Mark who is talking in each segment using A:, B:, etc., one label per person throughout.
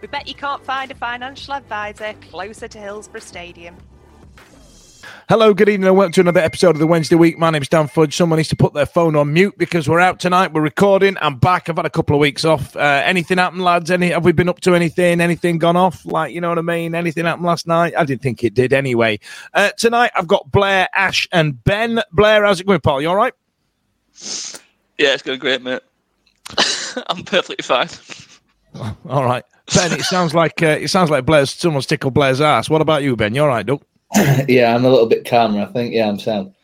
A: We bet you can't find a financial advisor closer to Hillsborough Stadium.
B: Hello, good evening, and welcome to another episode of the Wednesday Week. My name's Dan Fudge. Someone needs to put their phone on mute because we're out tonight. We're recording. I'm back. I've had a couple of weeks off. Uh, anything happened, lads? Any? Have we been up to anything? Anything gone off? Like, you know what I mean? Anything happened last night? I didn't think it did anyway. Uh, tonight, I've got Blair, Ash, and Ben. Blair, how's it going, Paul? You all right?
C: Yeah, it's going great, mate. I'm perfectly fine.
B: All right, Ben. It sounds like uh, it sounds like Blair's someone's tickled Blair's ass. What about you, Ben? You're all right, Doug?
D: yeah, I'm a little bit calmer. I think. Yeah, I'm sound.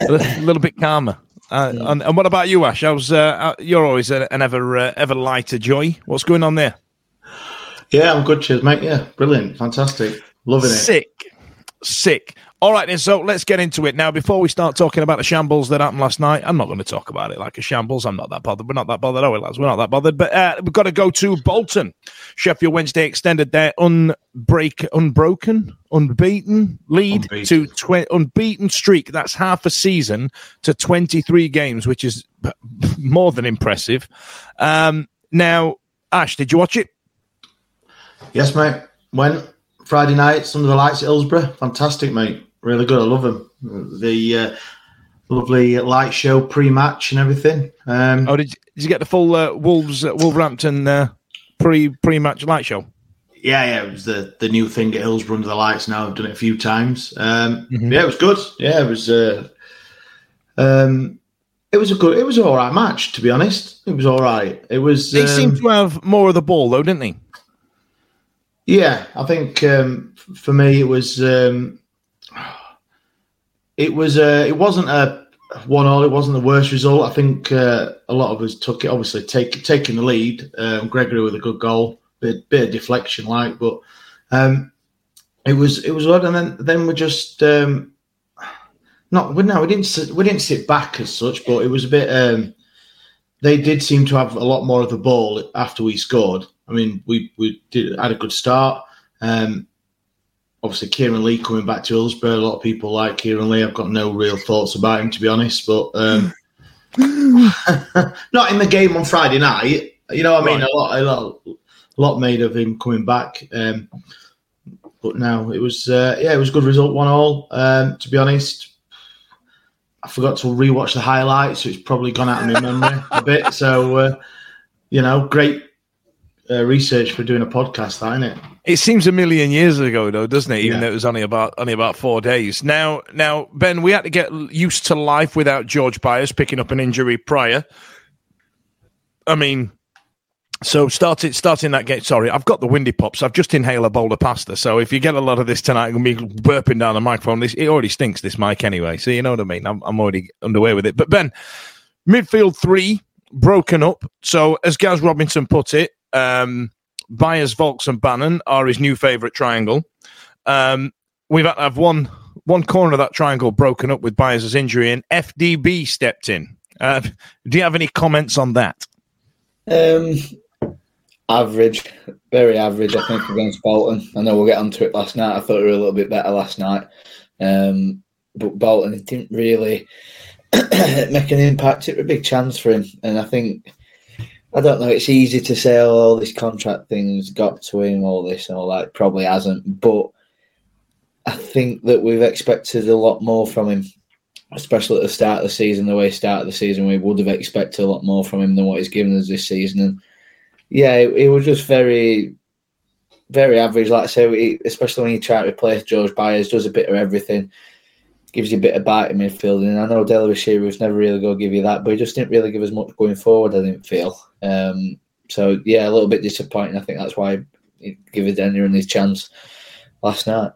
B: a little, little bit calmer. Uh, and, and, what about you, Ash? How's, uh, you're always an ever uh, ever lighter joy. What's going on there?
E: Yeah, I'm good. Cheers, mate. Yeah, brilliant, fantastic, loving it.
B: Sick, sick. All right, then. So let's get into it now. Before we start talking about the shambles that happened last night, I'm not going to talk about it like a shambles. I'm not that bothered. We're not that bothered, are we, lads? We're not that bothered. But uh, we've got to go to Bolton. Sheffield Wednesday extended their unbreak, unbroken, unbeaten lead unbeaten. to tw- unbeaten streak. That's half a season to 23 games, which is more than impressive. Um, now, Ash, did you watch it?
E: Yes, mate. When Friday night under the lights at Hillsborough. Fantastic, mate really good. I love them. The uh, lovely light show pre-match and everything. Um,
B: oh, did you, did you get the full uh, Wolves uh, Wolverhampton uh, pre pre-match light show?
E: Yeah, yeah, it was the the new thing at Hillsborough under the lights. Now I've done it a few times. Um, mm-hmm. Yeah, it was good. Yeah, it was. Uh, um, it was a good. It was an all right match, to be honest. It was all right. It was.
B: They um, seemed to have more of the ball, though, didn't they?
E: Yeah, I think um, for me it was. Um, it was. Uh, it wasn't a one all. It wasn't the worst result. I think uh, a lot of us took it. Obviously, taking the lead. Um, Gregory with a good goal, bit bit of deflection, like, but um, it was it was odd. And then then we just um, not. No, we didn't. We didn't sit back as such, but it was a bit. Um, they did seem to have a lot more of the ball after we scored. I mean, we we did had a good start. Um, obviously Kieran Lee coming back to Hillsborough. A lot of people like Kieran Lee. I've got no real thoughts about him to be honest, but um, not in the game on Friday night. You know, what I mean, right. a lot, a lot, a lot made of him coming back. Um, but now it was, uh, yeah, it was a good result, one all. Um, to be honest, I forgot to rewatch the highlights, so it's probably gone out of my memory a bit. So, uh, you know, great uh, research for doing a podcast, that isn't it?
B: It seems a million years ago, though, doesn't it? Even yeah. though it was only about only about four days. Now, now, Ben, we had to get used to life without George Byers picking up an injury prior. I mean, so starting starting that game. Sorry, I've got the windy pops. I've just inhaled a bowl of pasta. So if you get a lot of this tonight, I'm be burping down the microphone. This it already stinks. This mic anyway. So you know what I mean. I'm, I'm already underway with it. But Ben, midfield three broken up. So as Gaz Robinson put it, um, Byers, Vaulks, and Bannan are his new favourite triangle. Um, we've had have one one corner of that triangle broken up with Byers' injury, and FDB stepped in. Uh, do you have any comments on that?
D: Um, average, very average, I think, against Bolton. I know we'll get onto it last night. I thought we were a little bit better last night. Um, but Bolton didn't really make an impact. It was a big chance for him. And I think I don't know. It's easy to say, oh, all this contract things got to him, all this and all that. Probably hasn't, but I think that we've expected a lot more from him, especially at the start of the season. The way he started the season, we would have expected a lot more from him than what he's given us this season. And yeah, he was just very, very average. Like I say, especially when you try to replace George Byers, does a bit of everything gives you a bit of bite in midfield. And I know Dele-Bashiru was never really going to give you that, but he just didn't really give us much going forward, I didn't feel. Um, so, yeah, a little bit disappointing. I think that's why he gave Adeniran his chance last night.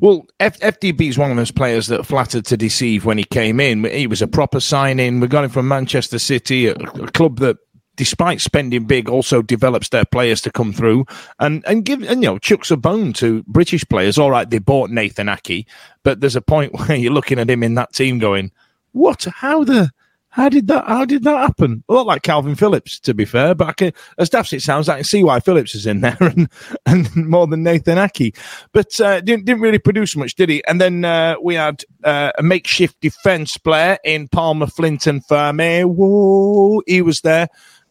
B: Well, F- FDB is one of those players that flattered to deceive when he came in. He was a proper signing. We got him from Manchester City, a, a club that despite spending big, also develops their players to come through and and give and you know chucks a bone to British players. All right, they bought Nathan Aké, but there's a point where you're looking at him in that team going, "What? How the?" How did that? How did that happen? A lot like Kalvin Phillips, to be fair. But I can, as daft it sounds, I can see why Phillips is in there, and, and more than Nathan Aké. But uh, didn't didn't really produce much, did he? And then uh, we had uh, a makeshift defence player in Palmer Flint and Fame. Whoa, he was there.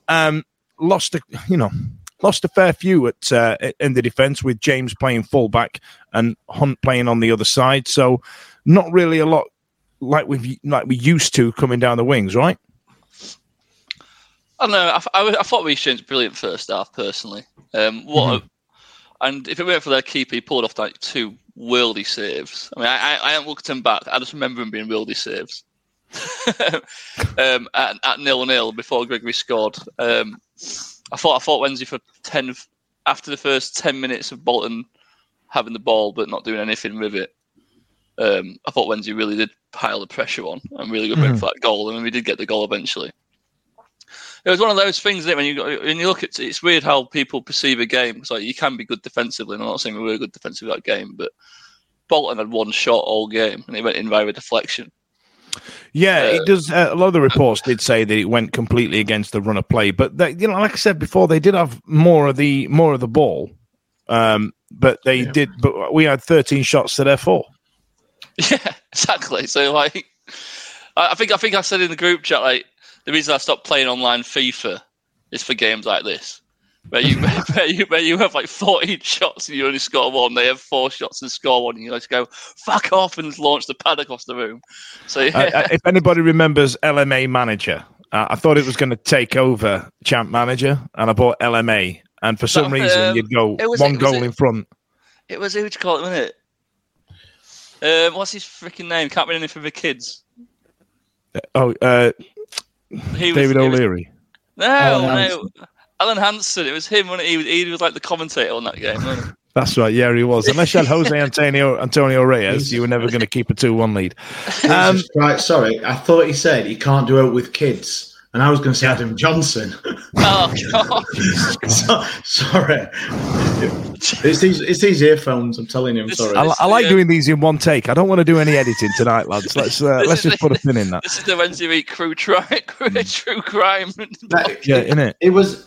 B: Um, lost a, you know, lost a fair few at uh, in the defence with James playing fullback and Hunt playing on the other side. So not really a lot like we like we used to coming down the wings, right?
C: I don't know. I, I, I thought we changed brilliant first half personally. Um, what, mm-hmm. a, and if it weren't for their keeper, he pulled off like two worldy saves. I mean, I, I, I haven't looked him back. I just remember him being worldy saves. um, at, at nil nil before Gregory scored. Um, I thought I thought Wednesday for ten after the first ten minutes of Bolton having the ball but not doing anything with it. Um, I thought Wednesday really did pile the pressure on and really good mm-hmm. for that goal, I and we did get the goal eventually. It was one of those things that when you when you look at it's weird how people perceive a game. It's like you can be good defensively, and I'm not saying we were good defensively that game, but Bolton had one shot all game, and it went in via a deflection.
B: Yeah, uh, it does. Uh, a lot of the reports did say that it went completely against the run of play, but they, you know, like I said before, they did have more of the more of the ball, um, but they yeah. did. But we had thirteen shots to their four.
C: Yeah, exactly. So like, I think I think I said in the group chat like the reason I stopped playing online FIFA is for games like this where you where you where you have like 14 shots and you only score one. They have four shots and score one. And you just go fuck off and launch the pad across the room. So yeah.
B: uh, if anybody remembers LMA Manager, uh, I thought it was going to take over Champ Manager, and I bought LMA. And for some reason, um, you'd go was, one goal
C: it,
B: in front.
C: It was who would you call it, wasn't it? Um, what's his freaking name? Can't remember anything for the kids.
B: Oh, uh, David O'Leary.
C: Was, no, no. Alan Hansen. It was him when he was, he was like the commentator on that game.
B: That's right. Yeah, he was. Unless you had Jose Antonio Antonio Reyes, you were never going to keep a two-one lead.
E: Um, right. Sorry, I thought he said he can't do it with kids. And I was going to say Adam Johnson.
C: Oh God!
E: so, sorry, it's these it's these earphones. I'm telling you, I'm sorry.
B: I, I like doing these in one take. I don't want to do any editing tonight, lads. Let's uh, let's just put a pin in that.
C: This is the Wednesday week crew try true crime.
E: That, yeah, in it. It was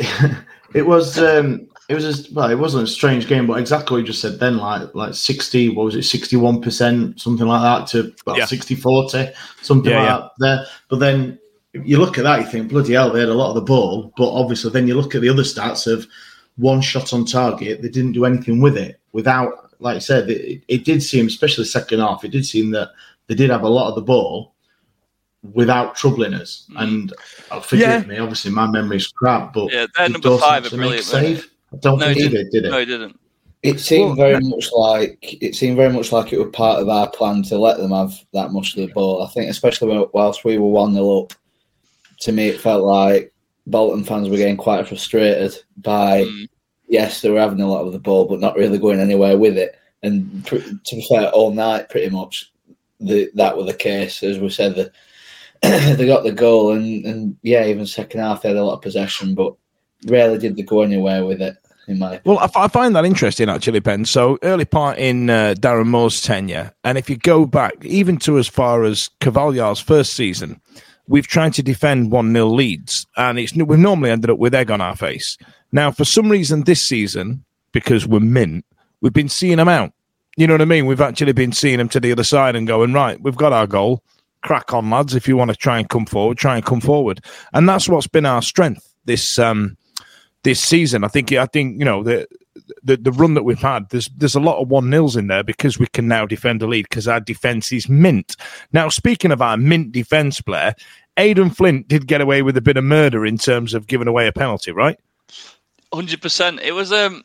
E: it was um it was a, well, it wasn't a strange game, but exactly what you just said then, like like sixty, what was it, sixty one percent, something like that, to about yeah. 60 40, something yeah, like yeah. that there. But then you look at that, you think, bloody hell, they had a lot of the ball. But obviously, then you look at the other stats of one shot on target, they didn't do anything with it. Without, like I said, it, it did seem, especially second half, it did seem that they did have a lot of the ball without troubling us. Mm. And uh, forgive yeah. me, obviously, my memory's crap, but
C: yeah, they're number five, a brilliant
E: save. I don't no, think he did, did it?
C: No, he didn't.
D: It seemed very much like it seemed very much like it was part of our plan to let them have that much of the ball. I think, especially whilst we were one 0 up, to me, it felt like Bolton fans were getting quite frustrated by, mm. yes, they were having a lot of the ball, but not really going anywhere with it. And to be fair, all night, pretty much, the, that was the case. As we said, the, they got the goal, and, and yeah, even second half, they had a lot of possession, but rarely did they go anywhere with it. In my
B: well, I, I find that interesting actually, Ben. So early part in uh, Darren Moore's tenure, and if you go back even to as far as Carvalhal's first season, we've tried to defend 1 0 leads, and it's we've normally ended up with egg on our face. Now, for some reason, this season, because we're mint, we've been seeing them out. You know what I mean? We've actually been seeing them to the other side and going, right, we've got our goal. Crack on, lads. If you want to try and come forward, try and come forward. And that's what's been our strength this um, this season. I think I think you know the the, the run that we've had, there's there's a lot of one nils in there because we can now defend a lead because our defence is mint. Now, speaking of our mint defence player, Aden Flint did get away with a bit of murder in terms of giving away a penalty, right?
C: Hundred percent. It was um,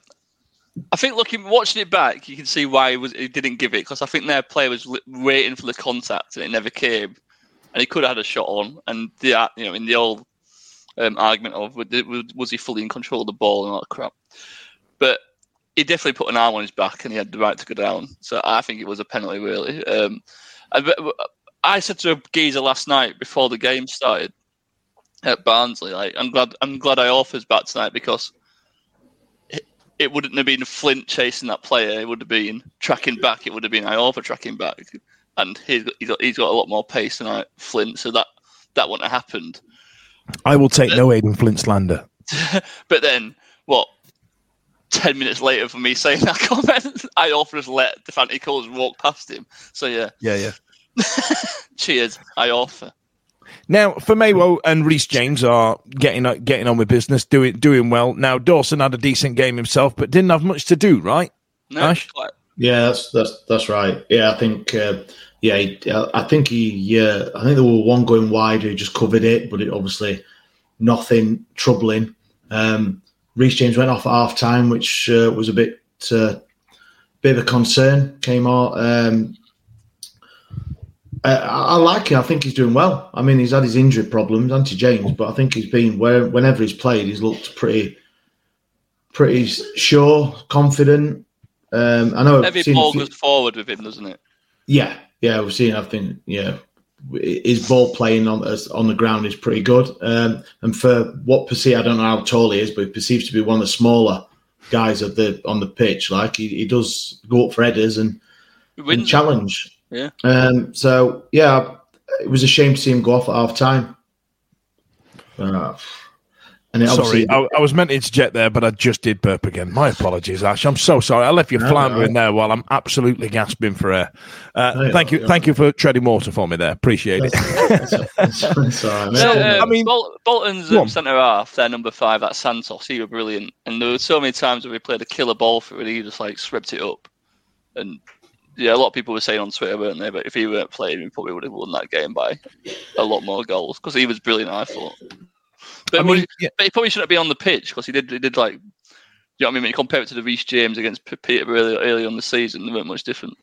C: I think looking watching it back, you can see why he was he didn't give it because I think their player was waiting for the contact and it never came, and he could have had a shot on. And the you know in the old um, argument of was he fully in control of the ball and all that crap, but he definitely put an arm on his back and he had the right to go down. So I think it was a penalty, really. Um, I said to a Geezer last night before the game started at Barnsley, like I'm glad I'm glad Iorfa's back tonight because it, it, wouldn't have been Flint chasing that player. It would have been tracking back. It would have been I Iorfa tracking back, and he's got, he's got, he's got a lot more pace than I, Flint, so that that wouldn't have happened.
B: I will take but, no Aden Flint slander.
C: but then what? 10 minutes later for me saying that comment, Iorfa just let Devante Coles walk past him. So, yeah.
B: Yeah, yeah.
C: Cheers. Iorfa.
B: Now, Famewo and Reece James are getting uh, getting on with business, doing doing well. Now, Dawson had a decent game himself, but didn't have much to do, right?
C: No, Ash?
E: Yeah, that's that's that's right. Yeah, I think uh, yeah, he, I think he yeah, I think there were one going wide who just covered it, but it obviously nothing troubling. Um, Reece James went off at half time, which uh, was a bit uh, bit of a concern. Came out. Um, I, I, like him. I think he's doing well. I mean, he's had his injury problems, anti James, but I think he's been where whenever he's played, he's looked pretty, pretty sure, confident. Um, I know
C: every ball goes forward with him, doesn't it?
E: Yeah, yeah. We've seen. I think yeah, his ball playing on on the ground is pretty good. Um, and for what perceive, I don't know how tall he is, but he perceives to be one of the smaller guys of the on the pitch. Like he, he does go up for headers and, and challenge.
C: Yeah.
E: Um, so yeah, it was a shame to see him go off at half time. Uh,
B: and sorry, I, I, was meant to interject there, but I just did burp again. My apologies, Ash. I'm so sorry. I left you no, floundering no. there while I'm absolutely gasping for air. Uh, no, thank you, thank you for treading water for me there. Appreciate it.
C: so, I mean, Bolton's um, centre half, their number five, that Santos, he was brilliant. And there were so many times where we played a killer ball for it, he just like swept it up. And yeah, a lot of people were saying on Twitter, weren't they? But if he weren't playing, we probably would have won that game by a lot more goals because he was brilliant. I thought. But, I mean, he, yeah. but he probably shouldn't be on the pitch because he did. He did like, you know what I mean? When you compare it to the Reece James against Peter early, early on the season, they weren't much different.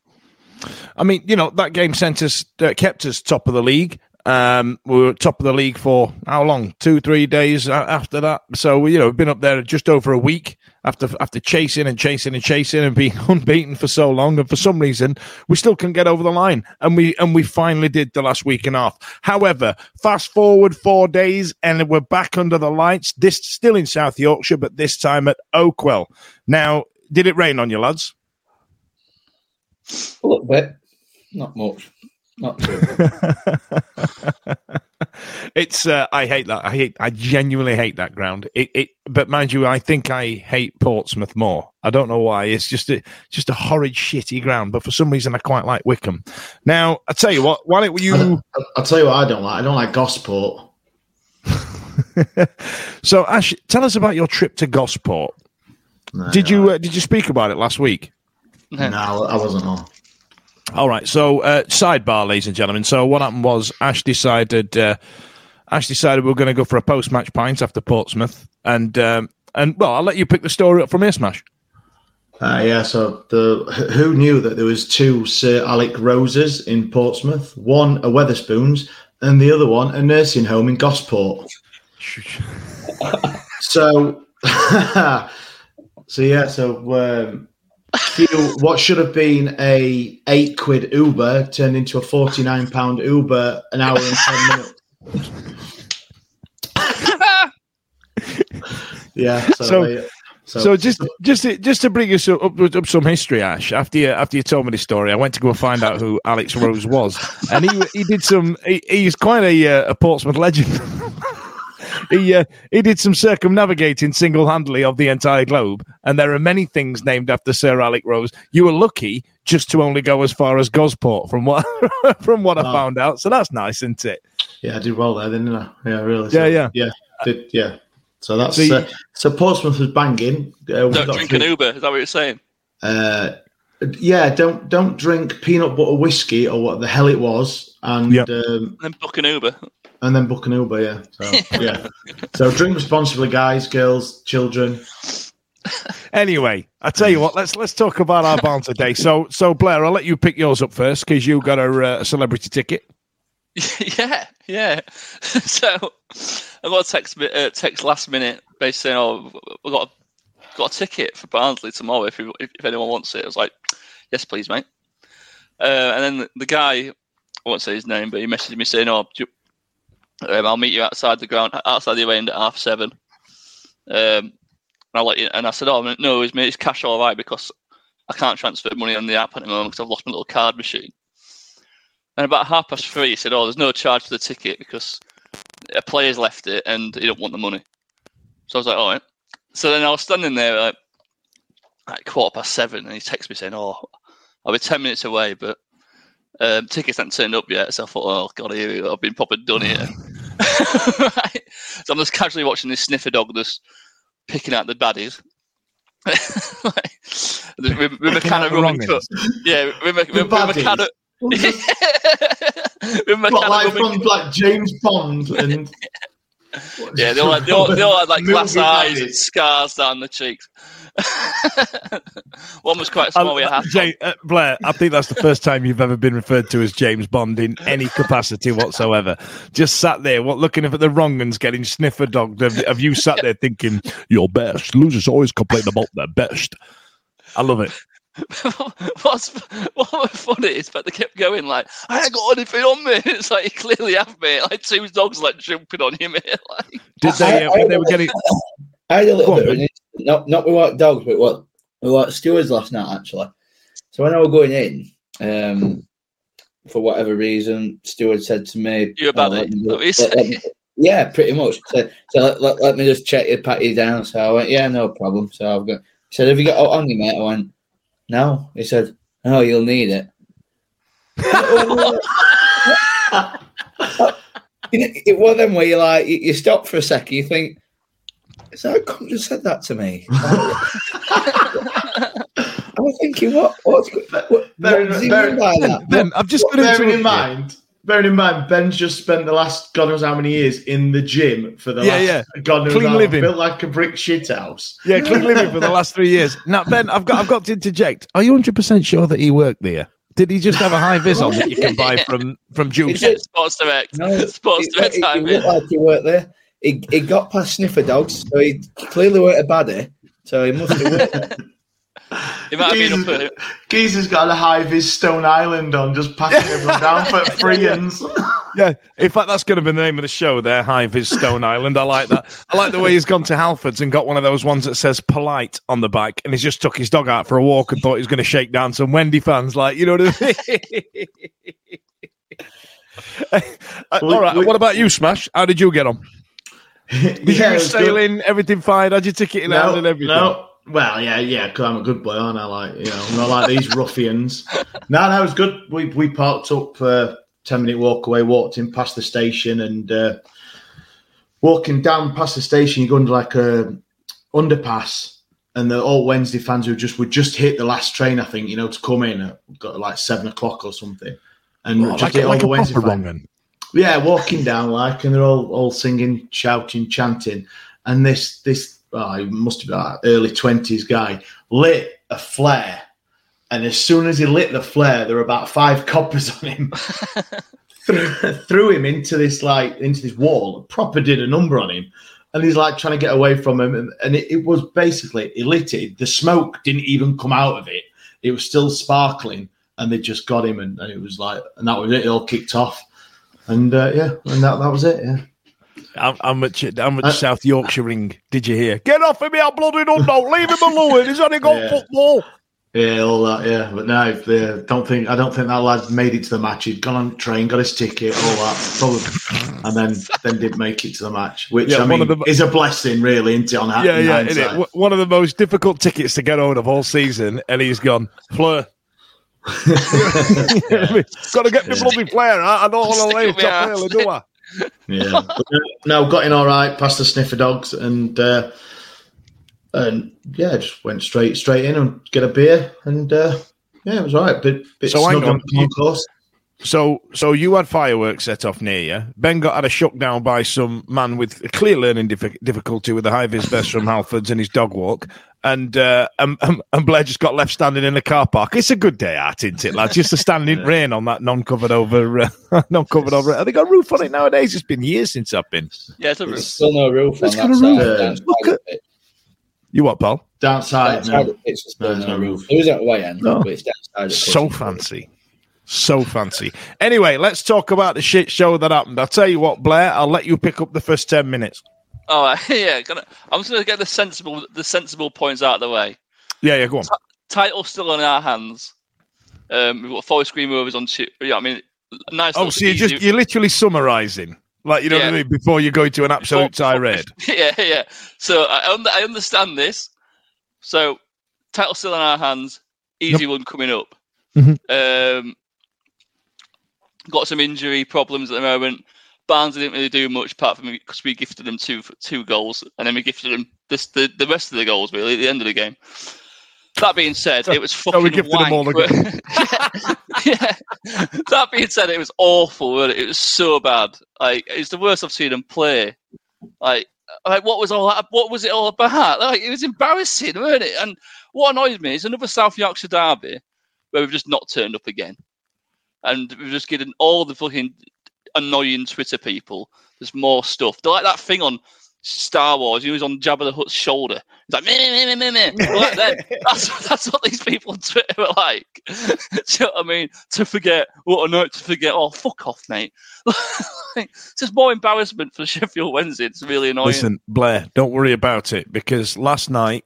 B: I mean, you know, that game sent us, uh, kept us top of the league. Um, we were top of the league for how long? Two, three days after that. So you know, we've been up there just over a week after after chasing and chasing and chasing and being unbeaten for so long, and for some reason we still can get over the line, and we and we finally did the last week and a half. However, fast forward four days, and we're back under the lights. This still in South Yorkshire, but this time at Oakwell. Now, did it rain on you, lads?
D: A little bit, not much. Not
B: it's uh, I hate that. I hate. I genuinely hate that ground. It, it. But mind you, I think I hate Portsmouth more. I don't know why. It's just a just a horrid, shitty ground. But for some reason, I quite like Wycombe. Now, I tell you what. Why don't you?
E: I'll, I'll tell you what. I don't like. I don't like Gosport.
B: so, Ash, tell us about your trip to Gosport. No, did you uh, did you speak about it last week?
E: No, I wasn't on.
B: All right. So, uh, sidebar, ladies and gentlemen. So, what happened was Ash decided. Uh, Ash decided we are going to go for a post-match pint after Portsmouth, and um, and well, I'll let you pick the story up from here, Smash.
E: Uh, yeah. So, the who knew that there was two Sir Alec Roses in Portsmouth? One a Wetherspoons, and the other one a nursing home in Gosport. so, so yeah. So. Um, what should have been a eight quid Uber turned into a forty nine pound Uber an hour and ten minutes. yeah.
B: So, so, so, so, just just to, just to bring us up, up, up, some history, Ash. After you after you told me this story, I went to go find out who Alec Rose was, and he he did some. He, he's quite a uh, a Portsmouth legend. he uh, he did some circumnavigating single handedly of the entire globe, and there are many things named after Sir Alec Rose. You were lucky just to only go as far as Gosport, from what from what I found out. So that's nice, isn't it?
E: Yeah, I did well there, didn't I? Yeah, really.
B: So, yeah, yeah,
E: yeah. Did yeah. So that's
B: So
E: uh, so Portsmouth was banging. Uh, we
C: Don't
E: got
C: drink
E: through-
C: an Uber. Is that what you're saying?
E: uh, yeah, don't don't drink peanut butter whiskey or what the hell it was, and
B: Yep.
E: um,
C: And then book an Uber.
E: And then book an Uber. Yeah, so yeah. So drink responsibly, guys, girls, children.
B: Anyway, I tell you what, let's let's talk about our barn today. So, so Blair, I'll let you pick yours up first because you got a, uh, celebrity ticket.
C: yeah, yeah. so I got a text uh, text last minute basically saying, "Oh, we got a, got a ticket for Barnsley tomorrow. If, you, if if anyone wants it." I was like, "Yes, please, mate." Uh, and then the, the guy, I won't say his name, but he messaged me saying, "Oh, do you- um, I'll meet you outside the ground, outside the end at half seven. Um, and I'll let you. And I said, "Oh no, is cash all right because I can't transfer money on the app at the moment because I've lost my little card machine." And about half past three, he said, "Oh, there's no charge for the ticket because a player's left it and he don't want the money." So I was like, "All right." So then I was standing there like, at quarter past seven, and he texted me saying, "Oh, I'll be ten minutes away, but um, tickets haven't turned up yet." So I thought, "Oh God, here. I've been proper done here." Right. So I'm just casually watching this sniffer dog just picking out the baddies. like, with, with a
B: Picking
C: can of
B: the
C: rum and
B: wrongins.
C: cut. Yeah, with, with, with, with a can of. with my
E: What, like
C: of
E: from
C: and-
E: like James Bond and
C: yeah, they all, had, they, all, they all had like glass eyes and scars down the cheeks. One was quite small. We
B: Uh,
C: had
B: Ja- uh, Blair, I think that's the first time you've ever been referred to as James Bond in any capacity whatsoever. Just sat there, what looking at the wrong uns getting sniffer dogged. Have, have you sat there thinking, your best? Losers always complain about their best. I love it.
C: What's what was funny is that they kept going like, I ain't got anything on me. It's like you clearly have, mate. Like two dogs like jumping on you, mate. Like,
B: Did they, uh, when they were getting.
D: I had a little bit of an, not not with what dogs, but what with what stewards last night actually. So when I was going in, um, for whatever reason, steward said to me,
C: You about
D: "Oh,
C: it?
D: let me-
C: Is that what you
D: let- let me- yeah, pretty much. So, so let, let, let me just check your pat you down. So I went, yeah, no problem. So I've got. He said, have you got it on you, mate? I went, no. He said, oh, you'll need it. It was them where you like you, you stop for a second, you think, "Is that come just said that to me?" I was thinking, what? What's what, what
E: Bearing-
D: does he
E: bearing-
D: mean by that?
B: Ben, I've just got
E: bearing
B: into
E: in mind, bearing in mind, Ben's just spent the last God knows how many years in the gym for the
B: Yeah,
E: last
B: yeah.
E: God knows
B: Clean
E: how
B: living.
E: built like a brick shit house.
B: Yeah, clean living for the last three years. Now, Ben, I've got I've got to interject. Are you hundred percent sure that he worked there? Did he just have a high vis on that you can buy from from Juice?
D: Is
C: Sports Direct.
D: No,
C: Sports
D: it,
C: Direct
D: it- it
C: time,
D: looked
C: mate.
D: like he worked there. He, he got past sniffer dogs, so he clearly weren't a baddie. So he must have worked. there.
C: He might have been up
E: Jesus.
C: at
E: Geezer's got a high vis Stone Island on, just packing everyone down for free ends.
B: Yeah, in fact, that's going to be the name of the show. There, High Vis Stone Island. I like that. I like the way he's gone to Halfords and got one of those ones that says "polite" on the back, and he's just took his dog out for a walk and thought he was going to shake down some Wendy fans. Like, you know what I mean? Uh, All right.
E: we-
B: what about you, Smash? How did you get on? Did
E: Yeah,
B: you
E: it was good.
B: sailing? Everything fine? Had your ticket in hand and everything?
E: No. Well, yeah, yeah, because I'm a good boy, aren't I? Like, you know, not like these ruffians. No, no, it was good. We we parked up, uh, 10 minute walk away, walked in past the station, and uh, walking down past the station, you go under like a underpass, and the all Wednesday fans who just would just hit the last train, I think, you know, to come in at got like seven o'clock or something. And
B: Oh,
E: just
B: like,
E: hit all the Wednesday fans. Yeah, walking down like, and they're all all singing, shouting, chanting, and this this oh, he must have been early twenties guy lit a flare, and as soon as he lit the flare, there were about five coppers on him. threw, threw him into this like into this wall, proper did a number on him, and he's like trying to get away from him, and, and it, it was basically he lit it. The smoke didn't even come out of it; it was still sparkling, and they just got him, and, and it was like, and that was it. It all kicked off. And uh, yeah, and that, that was it. Yeah,
B: How, how much? How much
E: Uh,
B: South Yorkshire ring did you hear? Get off of me! I'm bloody unknown. Leave him alone. He's only got
E: Yeah.
B: football.
E: yeah, all that. Yeah, but no, if they, don't think I don't think that lad made it to the match. He'd gone on the train, got his ticket, all that, probably, and then then didn't make it to the match, which
B: Yeah,
E: I mean
B: the-
E: is a blessing, really, isn't it? On
B: Yeah, yeah.
E: hindsight?
B: innit? W- One of the most difficult tickets to get hold of all season, and he's gone. Fleur. Got to get me bloody Flair. I, I don't want to leave
C: up my
B: top early, do I?
E: Yeah. But, no, got in all right past the sniffer dogs, and uh, and yeah, just went straight straight in and get a beer, and uh, yeah, it was all right. Bit, bit
B: So
E: snug
B: on,
E: the
B: you-
E: concourse.
B: So, so you had fireworks set off near you. Ben got had a shock down by some man with a clear learning diffi- difficulty with a high vis vest from Halfords and his dog walk, and uh, and, and and Blair just got left standing in the car park. It's a good day out, isn't it, lad? Just a standing rain on that non-covered over, uh, non-covered over. Have they got a roof on it nowadays? It's been years since I've been.
C: Yeah, it's a
D: There's still no roof on
B: It's
D: that
B: got a roof.
D: Downside
B: Look at-
D: it.
B: You what, Paul?
E: Downside,
D: Downside
E: no.
D: it's still
E: There's
D: no
E: no
D: roof.
E: roof.
D: There is at the way end,
B: No.
D: but it's downside.
B: So
D: pushing.
B: fancy. So fancy. Anyway, let's talk about the shit show that happened. I'll tell you what, Blair, I'll let you pick up the first 10 minutes.
C: All right, yeah. Gonna, I'm just gonna get the sensible, the sensible points out of the way.
B: Yeah, yeah, go on.
C: Title still in our hands. Um, we've got Forest Green Rovers on two. Yeah, I mean, nice.
B: Oh, so you're
C: easy-
B: just you're literally summarising, like you know what I mean, before you go to an absolute tirade.
C: yeah, yeah. So I, un- I understand this. So title still in our hands. Easy one coming up.
B: Mhm.
C: Um, got some injury problems at the moment. Barnes didn't really do much apart from because we gifted them two two goals, and then we gifted them this the, the rest of the goals really at the end of the game. That being said, it was fucking
B: we gifted them all
C: wank. yeah. That being said, it was awful. Wasn't it? was so bad. Like it's the worst I've seen them play. Like, like what was all that? What was it all about? Like it was embarrassing, weren't it? And what annoys me is another South Yorkshire derby where we've just not turned up again, and we've just getting all the fucking annoying Twitter people. There's more stuff. They're like that thing on Star Wars. He was on Jabba the Hutt's shoulder. He's like, meh, meh, meh, meh, meh. Like them. That's, that's what these people on Twitter are like. Do you know what I mean? To forget, what a night to forget. Oh, fuck off, mate. it's just more embarrassment for Sheffield Wednesday. It's really annoying.
B: Listen, Blair, don't worry about it because last night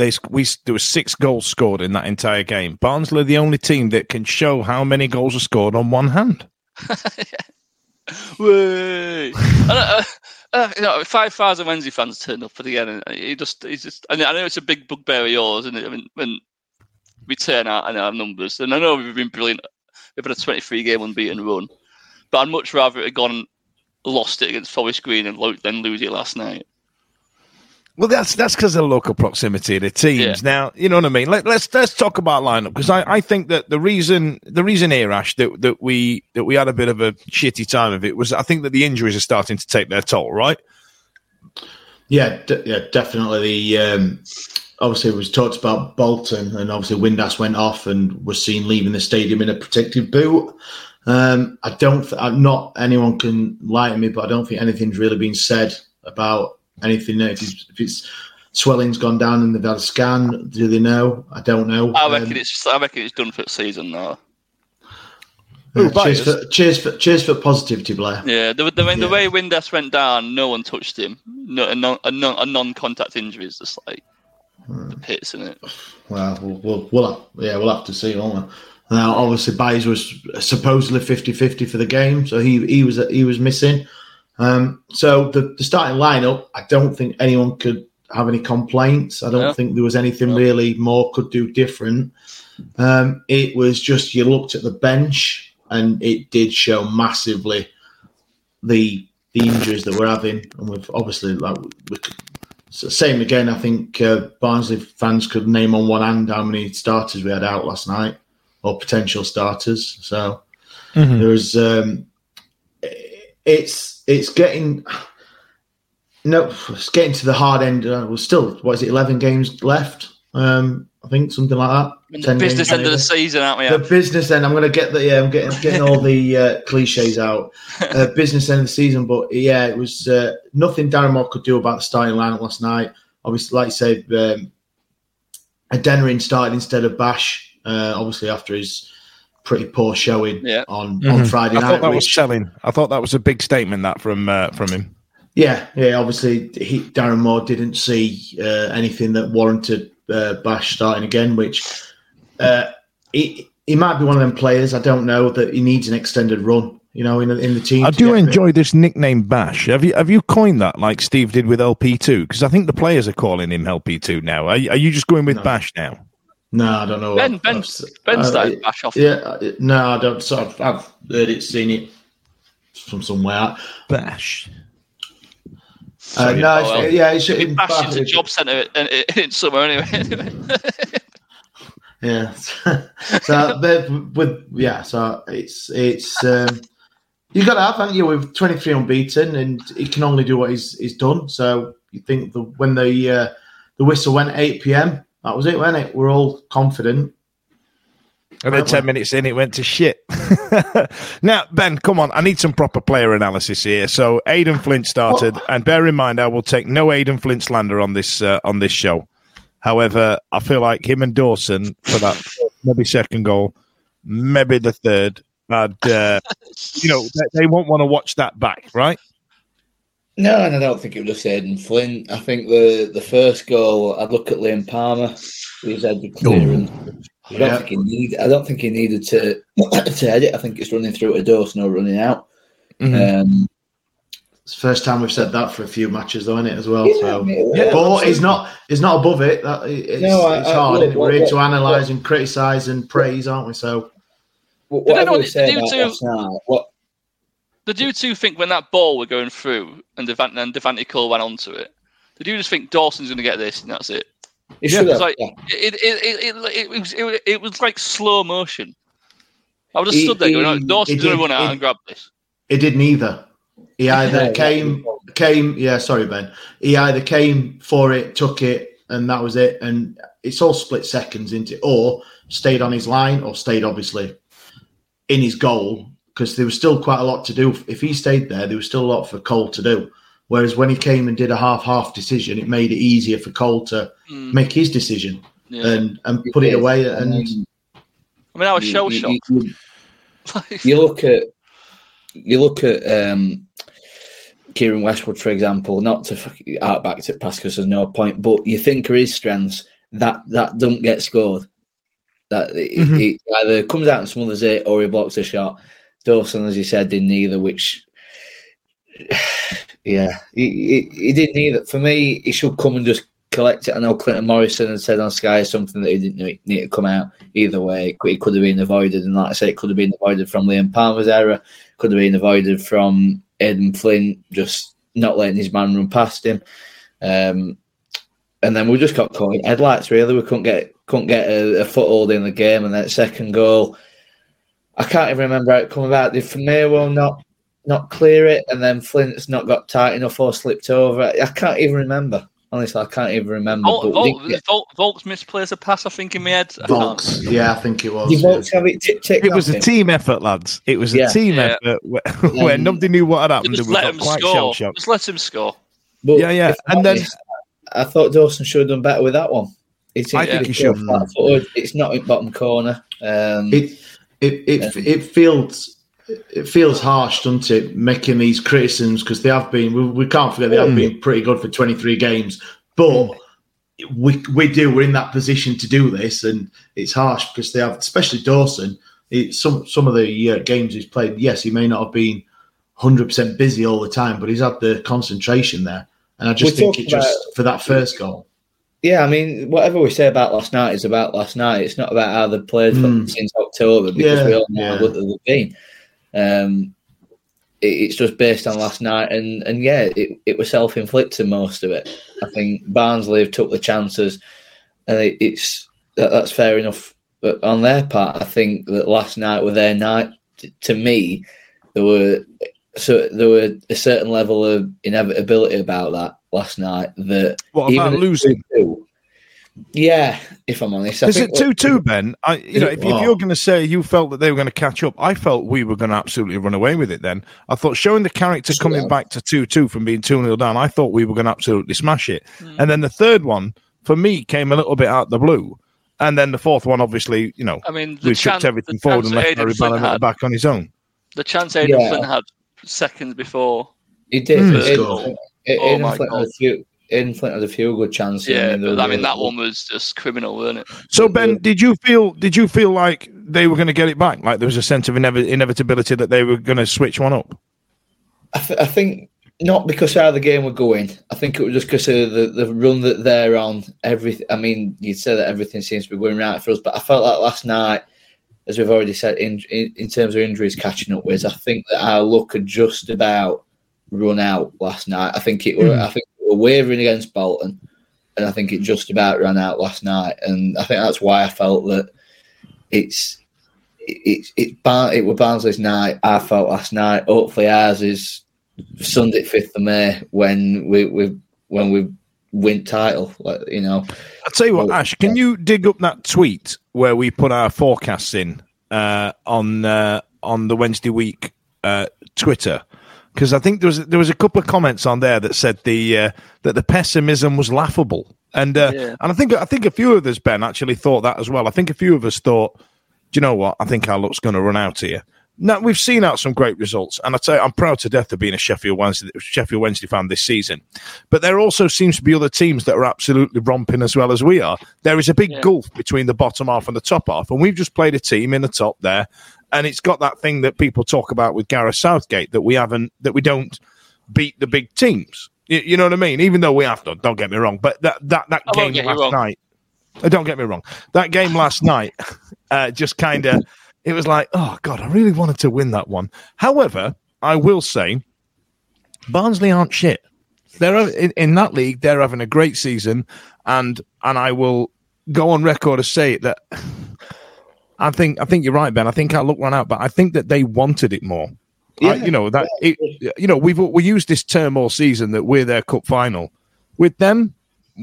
B: they we there was six goals scored in that entire game. Barnsley are the only team that can show how many goals are scored on one hand.
C: Way. And, uh, uh, you know, five thousand Wednesday fans turned up for the end, and he just, he's just. I know I know it's a big bugbear of yours, isn't it? I mean, when we turn out and our numbers, and I know we've been brilliant. We've had a twenty-three game unbeaten run, but I'd much rather it had gone and lost it against Forest Green and lo- than lose it last night.
B: Well, that's that's because of the local proximity of the teams.
C: Yeah.
B: Now, you know what I mean. Let, let's let's talk about lineup because I, I think that the reason the reason here, Ash, that that we that we had a bit of a shitty time of it was I think that the injuries are starting to take their toll. Right?
E: Yeah, d- yeah, definitely. The um, obviously it was talked about Bolton, and obviously Windass went off and was seen leaving the stadium in a protective boot. Um, I don't, th- I'm not anyone can lie to me, but I don't think anything's really been said about anything. If it's, if it's swelling's gone down and they've had a scan, do they know? I don't know.
C: I
E: Um,
C: reckon it's. I reckon it's done for the season now.
E: uh,
B: Ooh,
E: cheers, for, cheers for cheers for positivity, Blair.
C: Yeah, the, the, the
E: Yeah.
C: way Windass went down, no one touched him. No, a, non, a, non, a non-contact injury is just like the pits in it.
E: Well, we'll, we'll, we'll have, yeah, we'll have to see, won't we? Now, obviously, Byers was supposedly 50-50 for the game, so he he was he was missing. Um, so the, the starting lineup, I don't think anyone could have any complaints. I don't
C: No.
E: think there was anything
C: No.
E: really more could do different. Um, it was just you looked at the bench, and it did show massively the the injuries that we're having, and we've obviously like we could, so same again. I think uh, Barnsley fans could name on one hand how many starters we had out last night, or potential starters. So there was. Um, it's it's getting no, it's getting to the hard end. Uh, we're still what is it? Eleven games left. Um, I think something like that.
C: The business end of the season, aren't we?
E: The business end. I'm going to get the yeah. I'm getting getting all the uh, cliches out. Uh, business end of the season, but yeah, it was uh, nothing Darren Moore could do about the starting lineup last night. Obviously, like you said, um, Adeniran started instead of Bash. Uh, obviously, after his pretty poor showing
C: Yeah.
E: on
B: Mhm.
E: on Friday night.
B: I thought that was
E: which-
B: selling. I thought that was a big statement that from uh, from him.
E: Yeah, yeah. Obviously, he, Darren Moore didn't see uh, anything that warranted uh, Bash starting again. Which uh, he he might be one of them players. I don't know that he needs an extended run. You know, in the, in the team.
B: I do
E: get fit.
B: enjoy this nickname Bash. Have you have you coined that like Steve did with LP two? Because I think the players are calling him LP two now. Are, you- are you just going with
E: No.
B: Bash now?
E: No, I don't know.
C: Ben,
E: I've-
C: Ben,
E: I've-
C: Ben
E: uh,
C: started bash off.
E: Yeah, uh, no, I don't. So I've, I've heard it, seen it. from somewhere.
B: Bash.
E: Uh, no,
C: Oh,
E: it's,
C: well.
E: yeah, it's
C: It
E: in
C: bashed into
E: Bath-
C: job centre in, in, in summer anyway.
E: Yeah. so but with yeah, so it's it's um you got to have, haven't you? With twenty three unbeaten, and he can only do what he's he's done. So you think the when the uh, the whistle went eight p.m. That was it, wasn't it? We're all confident.
B: And then 10 minutes in, it went to shit. now, Ben, come on. I need some proper player analysis here. So, Aden Flint started, and bear in mind, I will take no Aden Flint slander on this uh, on this show. However, I feel like him and Dawson for that maybe second goal, maybe the third, had, uh, you know, they, they won't want to watch that back, right?
D: No, and I don't think it was just Aden Flint. I think the the first goal, I'd look at Liam Palmer, his head clearance. I don't
E: Yeah.
D: think he need. I don't think he needed to to head it. I think it's running through a Dawson no running out.
B: Mm-hmm.
D: Um,
E: It's first time we've said that for a few matches, though, isn't it? As well.
D: yeah, I
E: so.
D: mean,
E: Yeah, but
D: absolutely.
E: he's not. He's not above it. That, it's
D: No, I-
E: it's
D: I-
E: hard.
D: look.
E: We're here to analyse and criticise and praise, aren't we? So
D: Wh-
C: Did
D: Whatever
C: anyone
D: we say
C: do
D: about
C: too-
D: last night, what
C: Did you two think when that ball were going through and Devant and Devante Cole went onto it? Did you just think Dawson's going to get this and that's it?
D: he
B: Yeah,
D: should
C: like
D: yeah.
C: it, it, it, it, it, was it, it was like slow motion. I would have stood there going, oh, Dawson's going to run out
E: he-
C: and grab this.
E: It didn't either. He either
D: Yeah,
E: came came yeah, sorry Ben. He either came for it, took it, and that was it. And it's all split seconds into it, or stayed on his line, or stayed obviously in his goal, because there was still quite a lot to do. If he stayed there, there was still a lot for Cole to do. Whereas when he came and did a half half decision, it made it easier for Cole to
C: Mm,
E: make his decision
C: yeah.
E: and, and put it away. And
C: I mean, I was
D: you-
C: shell
D: you-
C: shocked.
D: you- you look at you look at um, Keiren Westwood, for example, not to fuck- out back to pass because there's no point, but you think of his strengths that that don't get scored. That it,
B: Mhm.
D: it either comes out and smothers it or he blocks a shot. Dawson, as you said, didn't either, which yeah, he, he, he did neither. For me, he should come and just collect it. I know Clinton Morrison had said on Sky something that he didn't need- to come out either way. It could- have been avoided, and like I say, it could have been avoided from Liam Palmer's error. Could have been avoided from Aden Flint just not letting his man run past him. Um, and then we just got caught in headlights. Really, we couldn't get couldn't get a, a foothold in the game. And that second goal, I can't even remember how it come about. Did Famewo not not clear it, and then Flint's not got tight enough or slipped over? I can't even remember. Honestly, I can't even remember.
C: Volt,
D: but
C: Volt,
D: did,
C: Volt, Vaulks misplays a pass, I think, in my head. I can't-
E: Vaulks, yeah, I think it was.
D: did Vaulks have it tick tick
B: It was a
D: him?
B: team effort, lads. It was a
D: Yeah.
B: team
C: Yeah.
B: effort where, where
D: Um,
B: nobody knew what had happened.
C: Just
B: and we
C: let
B: got
C: him
B: quite
C: score.
B: shell-shocked.
C: Just let him score.
D: But
B: Yeah, yeah. And
D: I'm
B: then-
D: honest, I thought Dawson should have done better with that one. It's
B: I think he should.
D: flat-footed. It's not in bottom corner. Um,
E: it it it, it feels it feels harsh, doesn't it? Making these criticisms because they have been. We, we can't forget they have
B: Mm.
E: been pretty good for twenty three games, but we we do. We're in that position to do this, and it's harsh because they have, especially Dawson. It, some some of the uh, games he's played, yes, he may not have been hundred percent busy all the time, but he's had the concentration there, and I just
D: We
E: think
D: talked
E: it just for that first goal.
D: Yeah, I mean, whatever we say about last night is about last night. It's not about how they've played
E: Mm.
D: since October because
E: Yeah,
D: we all know
E: yeah.
D: what they've been. Um, it, it's just based on last night, and and yeah, it, it was self inflicted most of it. I think Barnsley have took the chances, and it, it's that, that's fair enough. But on their part, I think that last night was their night. T- To me, there were so there were a certain level of inevitability about that last night that
B: What about losing?
D: 2-2 yeah, if I'm honest, I
B: Is it two two, Ben? I, you know, if, if you're going to say you felt that they were going to catch up, I felt we were going to absolutely run away with it. Then I thought showing the character
D: Sure.
B: coming back to two two from being two 0 down, I thought we were going to absolutely smash it. And then the third one for me came a little bit out of the blue, and then the fourth one, obviously, you know,
C: I mean,
B: we
C: chance,
B: chucked everything
C: the
B: forward and left
C: Aden
B: Barry
C: Flint
B: Bannan at the
C: had,
B: back on his own.
C: the chance Aden
D: Yeah.
C: Flint had seconds before.
D: He did.
B: Mm.
D: Aden
C: Oh
D: Aden
C: my
D: Flint had
C: God.
D: a few. Aden Flint had a few good chances.
C: Yeah,
D: and they
C: but I mean that one was just criminal, wasn't it?
B: So Ben, did you feel did you feel like they were going to get it back? Like there was a sense of inev- inevitability that they were going to switch one up?
D: I, th- I think not because of how the game were going. I think it was just because of the, the run that they're on. Everything. I mean, you'd say that everything seems to be going right for us, but I felt like last night as we've already said, in, in, in terms of injuries catching up with, I think that our luck had just about run out last night. I think it were, I think we were wavering against Bolton, and I think it just about ran out last night. And I think that's why I felt that it's it, it, it, Bar- it were Barnsley's night. I felt last night. Hopefully, ours is Sunday, fifth of May, when we, we when we win title. Like, you know,
B: I'll tell you what, Ash, can you dig up that tweet where we put our forecasts in uh, on uh, on the Wednesday week uh, Twitter? Because I think there was there was a couple of comments on there that said the uh, that the pessimism was laughable, and uh,
C: Yeah.
B: and I think I think a few of us, Ben, actually thought that as well. I think a few of us thought, do you know what? I think our luck's going to run out here. Now we've seen out some great results, and I tell you, I'm proud to death of being a Sheffield Wednesday Sheffield Wednesday fan this season. But there also seems to be other teams that are absolutely romping as well as we are. There is a big
C: Yeah.
B: gulf between the bottom half and the top half, and we've just played a team in the top there, and it's got that thing that people talk about with Gareth Southgate that we haven't that we don't beat the big teams. You, you know what I mean? Even though we have done, don't get me wrong. But that that that
C: I
B: game last night, uh, don't get me wrong, that game last night uh, just kind of it was like, oh god, I really wanted to win that one. However, I will say, Barnsley aren't shit. They're in, in that league. They're having a great season, and and I will go on record to say that. I think I think you're right, Ben. I think our luck ran out, but I think that they wanted it more. I- you know that it, you know we've we used this term all season that we're their cup final. With them,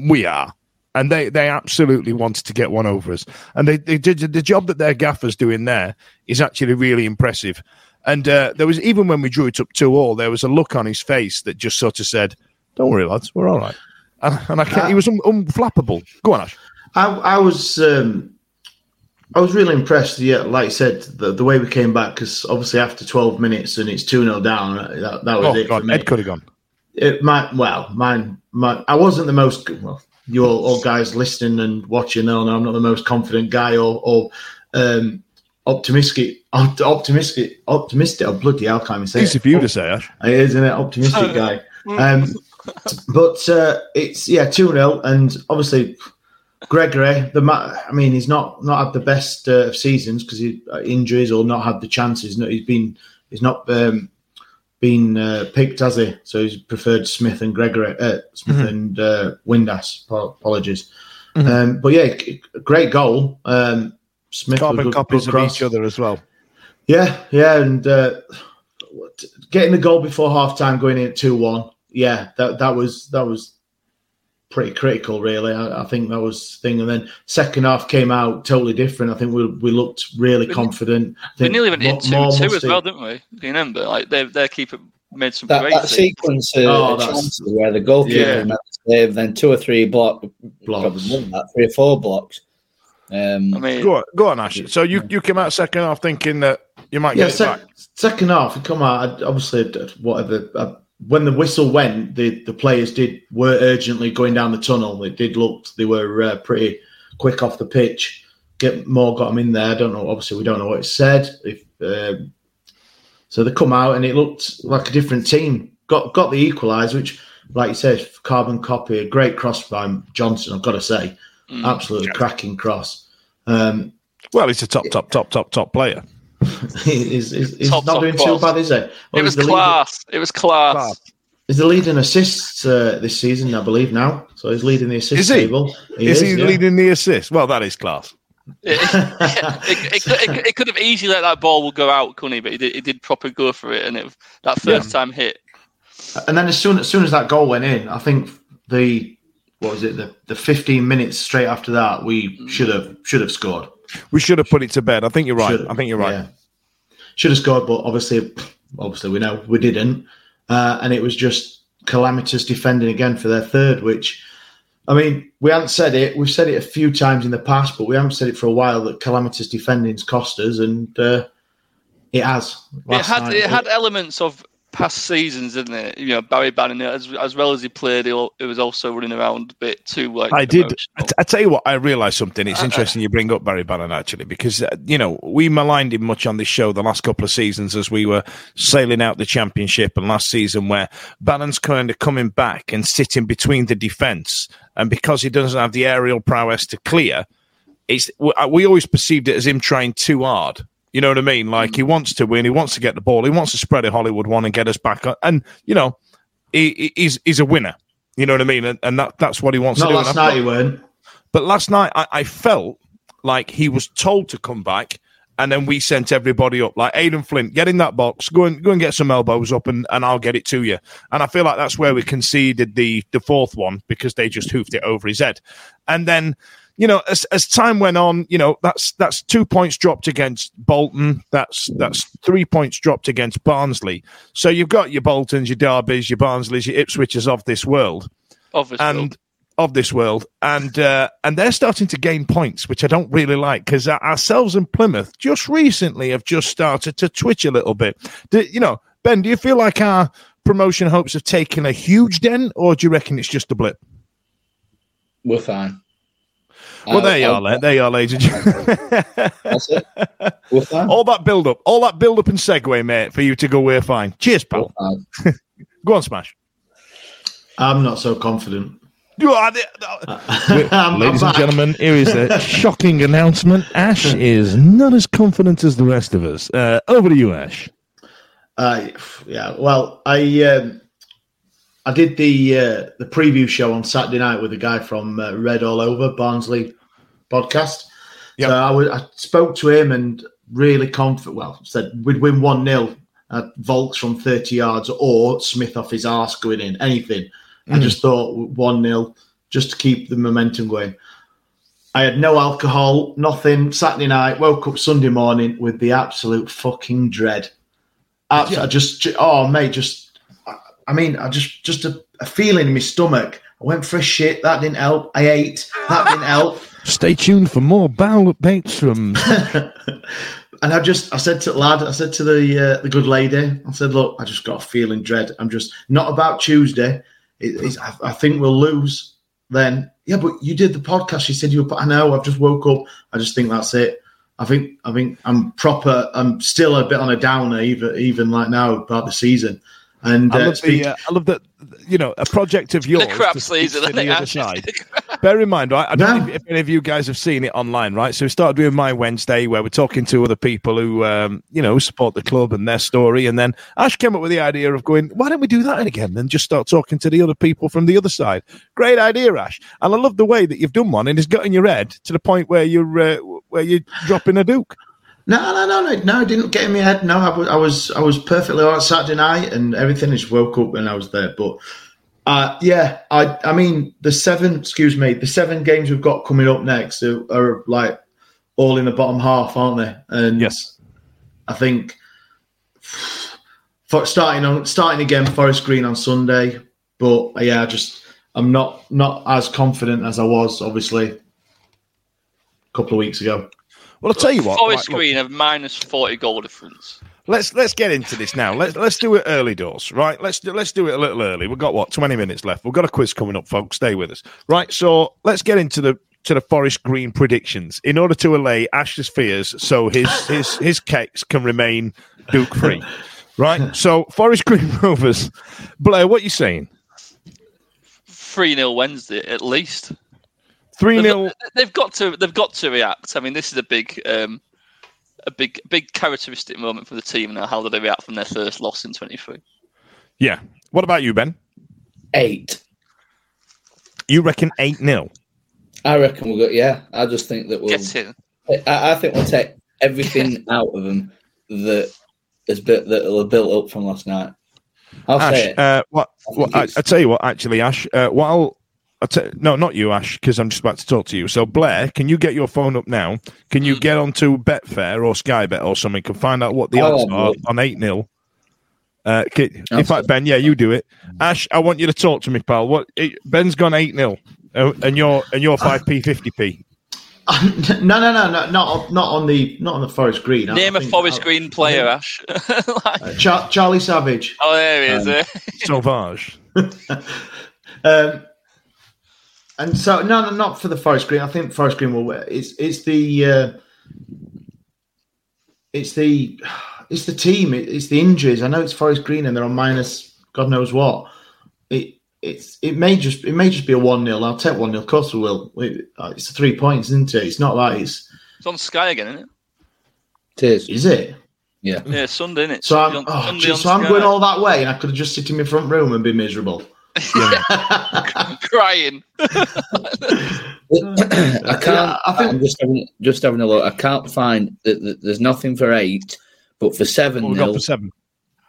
B: we are, and they they absolutely wanted to get one over us. And they, they did the job that their gaffers doing there is actually really impressive. And uh, there was even when we drew it up two all, there was a look on his face that just sort of said, "Don't worry, lads, we're all right." And, and I can't, he was un, unflappable. Go on, Ash.
E: I, I was um, I was really impressed. Yeah, like I said, the, the way we came back because obviously after 12 minutes and it's 2 0 down, that, that was
B: Oh
E: it for
B: God,
E: me.
B: Ed could have gone.
E: It might well, mine, my I wasn't the most well. You all, all guys listening and watching, they'll know I'm not the most confident guy or, or um, optimistic, optimistic, optimistic. Oh bloody hell, can't even say
B: Easy
E: it.
B: for you to say, Ash.
E: It is, isn't it? Optimistic guy. Um, but uh, it's yeah, two 0 and obviously Gregory. The ma- I mean, he's not not had the best uh, of seasons because he uh, injuries or not had the chances. No, he's been he's not um, been uh, picked, has he? So he's preferred Smith and Gregory, uh, Smith and uh, Windass. Ap- Apologies. Um, but yeah, great goal. Um, Smith
B: Carbon
E: good-
B: copies
E: good
B: of each other as well.
E: Yeah, yeah, and uh, getting the goal before half time, going in at two one. Yeah, that that was that was pretty critical, really. I, I think that was the thing. And then second half came out totally different. I think we we looked really
C: We-
E: confident.
C: We nearly went in
E: more-
C: two
E: more
C: two as well, didn't we? Do you remember? Like their their keeper made some
D: that,
C: great
D: that sequence uh,
E: Oh,
D: chances where the goalkeeper
E: Yeah.
D: made the save, then two or three block,
E: Blocks.
D: probably more than that, three or four blocks. Um,
C: I mean,
B: Go on, go on, Ash. So you, you came out second half thinking that you might
E: Yeah,
B: get it
E: sec-
B: back.
E: second half, it come out. I- Obviously, d- whatever. Uh, when the whistle went, the, the players did were urgently going down the tunnel. It did look they were uh, pretty quick off the pitch. Get more got them in there. I don't know. Obviously, we don't know what it said. If um, so, they come out and it looked like a different team. Got got the equaliser, which, like you said, carbon copy. A great cross by Johnson. I've got to say,
C: Mm.
E: absolutely cracking cross. Um,
B: Well, he's a top, top, top, top, top player.
E: He's, he's, he's
C: Top,
E: not
C: top
E: doing
C: class.
E: too bad, is he? Well,
C: it was
E: the leader-
C: class. It was class.
B: Class.
E: He's the leading assists uh, this season, I believe now. So he's leading the assist
B: Is he?
E: table.
B: is, he
E: yeah.
B: leading the assist? Well, that is class.
C: It, it, it, could- it, could- it could have easily let that ball go out, couldn't he? But he did, he did proper go for it, and it that first time hit.
E: And then as soon as soon as that goal went in, I think the what was it the, the 15 minutes straight after that we should have should have scored.
B: We should have put it to bed. I think you're right.
E: Should-
B: I think you're right.
E: yeah. Should have scored, but obviously, obviously we know we didn't, uh, and it was just calamitous defending again for their third. Which, I mean, we haven't said it. We've said it a few times in the past, but we haven't said it for a while that calamitous defending's cost us, and uh, it has.
C: It had
E: night,
C: it had elements of past seasons, isn't it? You know, Barry Bannan, as as well as he played, he, he was also running around a bit too like.
B: I did. I, t- I tell you what, I realised something. It's uh, uh, interesting you bring up Barry Bannan actually, because uh, you know we maligned him much on this show the last couple of seasons as we were sailing out the championship, and last season where Bannan's kind of coming back and sitting between the defence, and because he doesn't have the aerial prowess to clear, it's uh, we always perceived it as him trying too hard. You know what I mean? Like he mm. wants to win, he wants to get the ball, he wants to spread a Hollywood one and get us back. And you know, he, he's he's a winner. You know what I mean? And, and that that's what he wants
E: Not
B: to do.
E: last night he weren't.
B: but last night I, I felt like he was told to come back, and then we sent everybody up. Like Aden Flint, get in that box, go and go and get some elbows up, and, and I'll get it to you. And I feel like that's where we conceded the the fourth one because they just hoofed it over his head. And then, you know, as as time went on, you know, that's that's two points dropped against Bolton. That's that's three points dropped against Barnsley. So you've got your Boltons, your Derbys, your Barnsleys, your Ipswiches of this world
C: Obviously.
B: and of this world, and uh, and they're starting to gain points, which I don't really like because ourselves and Plymouth just recently have just started to twitch a little bit. Do, you know, Ben, do you feel like our promotion hopes have taken a huge dent, or do you reckon it's just a blip?
D: We're fine.
B: Well,
D: I'll-
B: there you
D: I'll-
B: are, la- there you are, ladies and gentlemen.
D: That's it. We're
B: all that build up, all that build up and segue, mate, for you to go. We're fine. Cheers, pal.
D: fine.
B: Go on, smash.
E: I'm not so confident.
B: You are the-
E: I'm- I'm
B: Ladies and gentlemen, here is a shocking announcement. Ash is not as confident as the rest of us. Uh, over to you, Ash.
E: Uh, yeah, well, I um, I did the uh, the preview show on Saturday night with a guy from uh, Red All Over Barnsley podcast.
B: Yep.
E: So I, was, I spoke to him and really confident. Well, said we'd win one 0 at Vaulks from thirty yards or Smith off his arse going in. Anything. I just thought one 0 just to keep the momentum going. I had no alcohol, nothing. Saturday night, woke up Sunday morning with the absolute fucking dread. Abs- I just, oh mate, just, I- mean, I just, just a, a feeling in my stomach. I went for a shit. That didn't help. I ate. That didn't help.
B: Stay tuned for more bowel updates from.
E: And I just, I said to the lad, I said to the uh, the good lady, I said, look, I just got a feeling dread. I'm just not about Tuesday. It, I, I think we'll lose. Then, yeah, but you did the podcast. You said you were. I know. I've just woke up. I just think that's it. I think, I think I'm proper. I'm still a bit on a downer, even even like now about the season. And
B: I
E: uh,
B: love
E: speak-
B: the. Uh, I love that. You know, a project of yours. The crap
C: season,
B: to the other side. Bear in mind, right? I don't
E: No.
B: know if, if any of you guys have seen it online, right? So we started doing my Wednesday where we're talking to other people who, um, you know, support the club and their story. And then Ash came up with the idea of going, why don't we do that again and just start talking to the other people from the other side? Great idea, Ash. And I love the way that you've done one and it's got in your head to the point where you're uh, where you're dropping a duke.
E: No, no, no, no, no. It didn't get in my head. No, I was, I was, I was perfectly all right Saturday night, and everything. Just woke up and I was there. But uh, yeah, I, I mean, the seven, excuse me, the seven games we've got coming up next are, are like all in the bottom half, aren't they? And
B: Yes.
E: I think for starting on starting again, Forest Green on Sunday. But uh, yeah, I just I'm not not as confident as I was, obviously, a couple of weeks ago.
B: Well, I'll tell you what.
C: Forest
B: right, look,
C: Green have minus 40 goal difference.
B: let's let's get into this now. Let's let's do it early doors, right? Let's do let's do it a little early. We've got what twenty minutes left. We've got a quiz coming up, folks. Stay with us, right? So let's get into the to the Forest Green predictions in order to allay Ash's fears, so his his his cakes can remain Duke free, right? So Forest Green Rovers, Blair, what are you saying?
C: 3 0 Wednesday at least.
B: Three
C: They've,
B: 0
C: got- they've got to they've got to react. I mean, this is a big um, a big big characteristic moment for the team now. How do they react from their first loss in 23?
B: Yeah. What about you, Ben?
D: Eight.
B: You reckon eight 0
D: I reckon we'll go. Yeah, I just think that we'll.
C: Get in.
D: I, I think we'll take everything out of them that is has bit that will built up from last night. I'll say
B: Ash,
D: it.
B: uh, what?
D: I
B: what I, I tell you what, actually, Ash. Uh, what I'll, I'll t- no, not you, Ash, because I'm just about to talk to you. So, Blair, can you get your phone up now? Can you get onto Betfair or Sky Bet or something? Can find out what the odds
D: have a
B: are on eight 0 uh, ca- in fact,
D: see.
B: Ben, yeah, you do it. Ash, I want you to talk to me, pal. What it, Ben's gone eight 0 uh, and you're and you're five p fifty p.
E: no, no, no, no, not not on the not on the Forest Green. I
C: Name a Forest
E: I-
C: Green player, Ash. Like-
E: Char- Charlie Savage.
C: oh, there he is.
D: Um,
C: eh?
B: Sauvage.
E: Um, and so no, no, not for the Forest Green. I think Forest Green will. win. It's it's the uh, it's the it's the team. It, it's the injuries. I know it's Forest Green and they're on minus God knows what. It it's it may just it may just be a one 0 I'll take one 0 Of course we will. We- uh, It's three points, isn't it? It's not like it's
C: It's on Sky again, isn't it?
D: It is.
E: is it?
D: Yeah.
C: Yeah, Sunday, isn't it?
E: So I'm,
C: Sunday on-
E: oh,
C: Sunday
E: gee,
C: on
E: so I'm going all that way, and I could have just sit in my front room and be miserable.
C: crying.
D: I can't.
E: Yeah, I think-
D: I'm just having just having a look. I can't find that. that There's nothing for eight, but for seven
B: we got
D: nil,
B: for seven?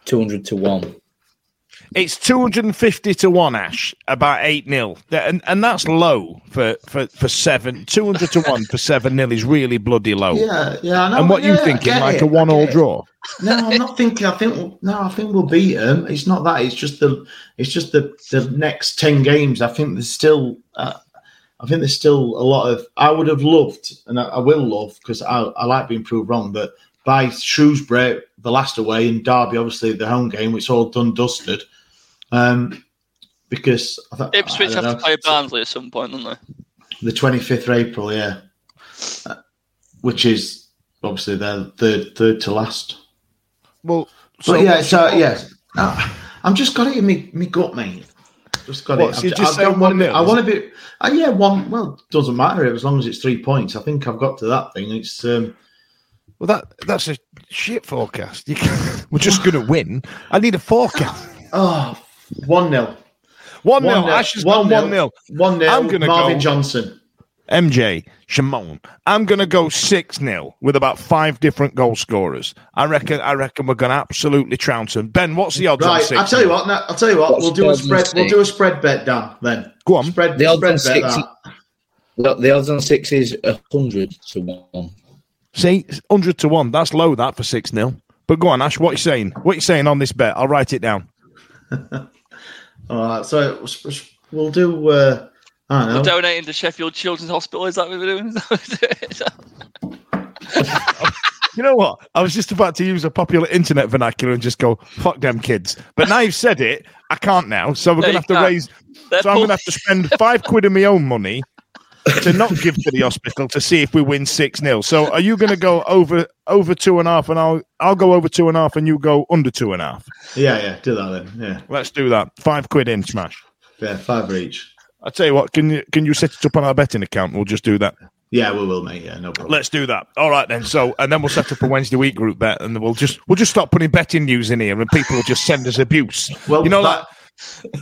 D: two hundred to one.
B: It's 250 to 1, Ash, about 8 0. And, and that's low for, for, for 7. 200 to 1 for 7 0 is really bloody low.
E: Yeah, yeah. I know.
B: and what
E: yeah,
B: you thinking? Like
E: it,
B: a one all draw?
E: No, I'm not thinking. I think no, I think we'll beat them. It's not that. It's just the. It's just the the next ten games. I think there's still. Uh, I think there's still a lot of. I would have loved, and I, I will love because I, I like being proved wrong. But by Shrewsbury, the last away, and Derby, obviously the home game, it's all done dusted. Um, because I thought
C: Ipswich
E: I
C: have
E: don't
C: to play Barnsley at some point, don't they?
E: the 25th of April, yeah, Uh, which is obviously their third third to last.
B: Well,
E: So
B: so
E: yeah, so yeah, No, I'm just got it in me, me gut, mate. Just got
B: What,
E: it.
B: so you
E: I-
B: just
E: I don't want to be.
B: 1-0?
E: I want to be. Uh, yeah, one. Well, doesn't matter as long as it's three points. I think I've got to that thing. It's um,
B: well, that that's a shit forecast. You can, we're just going to win. I need a forecast.
E: oh, one nil.
B: 1
E: One
B: 0.
E: nil.
B: Ash has gone 1 0.
E: One nil.
B: I'm gonna
E: Marvin
B: go-
E: Johnson.
B: MJ, Shimon. I'm going to go 6 0 with about five different goal scorers. I reckon I reckon we're going to absolutely trounce them. Ben, what's the odds on
E: Right,
B: 6
E: I'll tell you what. No, I'll tell you what.
D: What's
E: we'll do a
D: odds on
E: spread. We'll do a spread bet, Dan. Then
B: Go on.
E: spread.
D: The odds on
E: spread bet
D: six-
E: that.
D: The, the odds on six is hundred to one.
B: See, 100 to 1. That's low, that, for 6 0. But go on, Ash, what are you saying? What are you saying on this bet? I'll write it down.
E: All right, so we'll do. Uh, I don't know.
C: We're donating to Sheffield Children's Hospital. Is that what we're doing? Is that what we're doing?
B: You know what? I was just about to use a popular internet vernacular and just go, fuck them kids. But now you've said it, I can't now. So we're
C: No,
B: going to have to
C: can't.
B: raise.
C: They're
B: So I'm going to have to spend five quid of my own money to not give to the hospital to see if we win 6 0. So are you going to go over over two and a half and I'll I'll go over two and a half and you go under two and a half?
E: Yeah, yeah, do that then. Yeah,
B: Let's do that. Five quid in, smash.
E: yeah, five each.
B: I tell you what, can you can you set it up on our betting account? We'll just do that.
E: Yeah, we will, mate. Yeah, no problem.
B: Let's do that. All right then. So and then we'll set up a Wednesday week group bet, and we'll just we'll just stop putting betting news in here, and people will just send us abuse.
E: Well,
B: you know
E: that,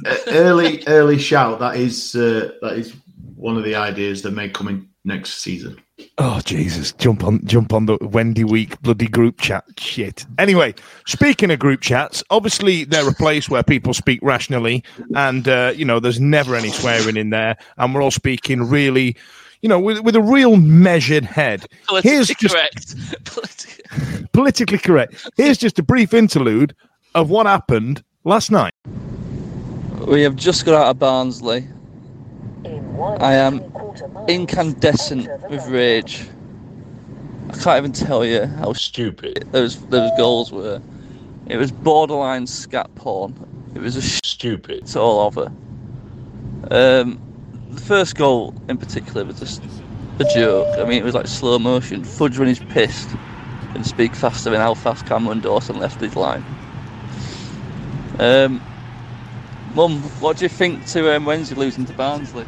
E: uh, early early shout. That is uh, that is one of the ideas that may come in next season.
B: Oh Jesus! Jump on, jump on the Wendy Week bloody group chat. Shit. Anyway, speaking of group chats, obviously they're a place where people speak rationally, and uh, you know there's never any swearing in there, and we're all speaking really, you know, with with a real measured head.
C: Politically
B: Here's just
C: correct. Politically-
B: politically correct. Here's just a brief interlude of what happened last night.
C: We have just got out of Barnsley. I am incandescent with rage. I can't even tell you how stupid those those goals were. It was borderline scat porn. It was a stupid. It's all over. Um, the first goal in particular was just a joke. I mean, it was like slow motion. Fudge when he's pissed and speak faster than how fast Cameron Dawson left his line. Um, Mum, what do you think to um, Wednesday losing to Barnsley?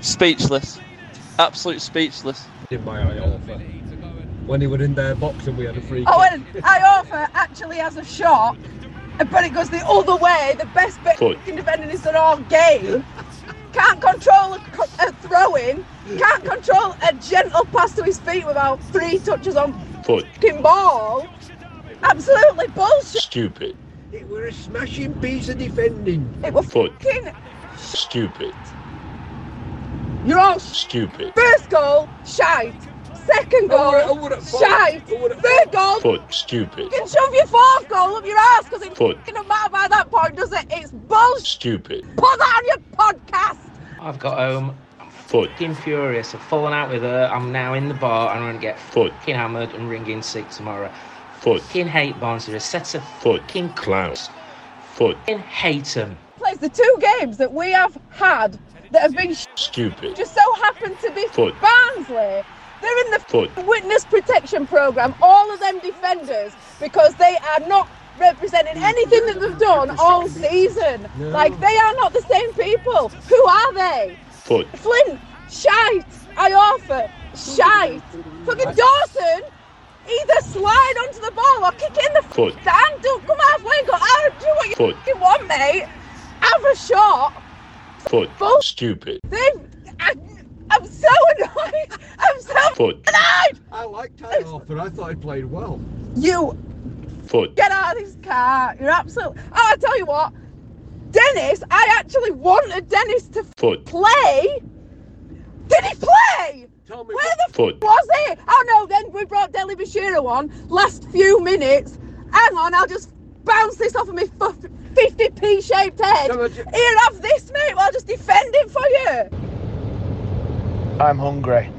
C: Speechless. Absolute speechless.
F: in by Iorfa. When he was in their box and we had a free
G: Oh,
F: kick.
G: and Iorfa actually has a shot, but it goes the other way. The best bit
F: Foot.
G: in defending is our game. Can't control a, co- a throw in. Can't control a gentle pass to his feet without three touches on
F: Foot.
G: fucking ball. Absolutely bullshit.
F: Stupid. It were a smashing piece of defending.
G: It was
F: Foot.
G: fucking.
F: Stupid.
G: You're all
F: Stupid.
G: First goal, shite. Second goal,
F: I would
G: shite.
F: I would have-
G: Third goal,
F: Foot. Stupid.
G: you can shove your fourth goal up your ass because it
F: Foot.
G: fucking don't matter by that point, does it? It's bullshit.
F: Stupid.
G: Put that on your podcast.
H: I've got home.
F: Foot.
H: Fucking furious. I've fallen out with her. I'm now in the bar and I'm gonna get
F: Foot.
H: fucking hammered and ringing sick tomorrow.
F: Foot.
H: Fucking hate Barnsley. A set of
F: Foot.
H: fucking
F: Clowns. Foot.
H: fucking hate them.
G: Plays the two games that we have had that have been
F: Stupid.
G: just so happen to be
F: Foot.
G: Barnsley. They're in the
F: Foot.
G: witness protection program. All of them defenders because they are not representing anything that they've done all season. Like they are not the same people. Who are they?
I: Foot.
G: Flint, shite. Iorfa, shite. Fucking Dawson, either slide onto the ball or kick in the
I: Foot.
G: stand. don't come halfway and go, ah, do what you
I: Foot.
G: want, mate. Have a shot.
I: Foot.
G: Bull-
I: Stupid.
G: They've, I, I'm so annoyed. I'm so
I: Foot.
G: annoyed.
F: I like Ty but I thought he played well.
G: You
I: Foot.
G: get out of this car. You're absolutely. Oh, I tell you what, Dennis. I actually wanted Dennis to
I: Foot.
G: play. Did he play?
F: Tell me
G: Where the
I: Foot.
G: was he? Oh no, then we brought Dele-Bashiru on last few minutes. Hang on, I'll just bounce this off of my 50p shaped head.
F: No, but
G: Here, have this, mate. I'll just defend it for you.
B: I'm hungry.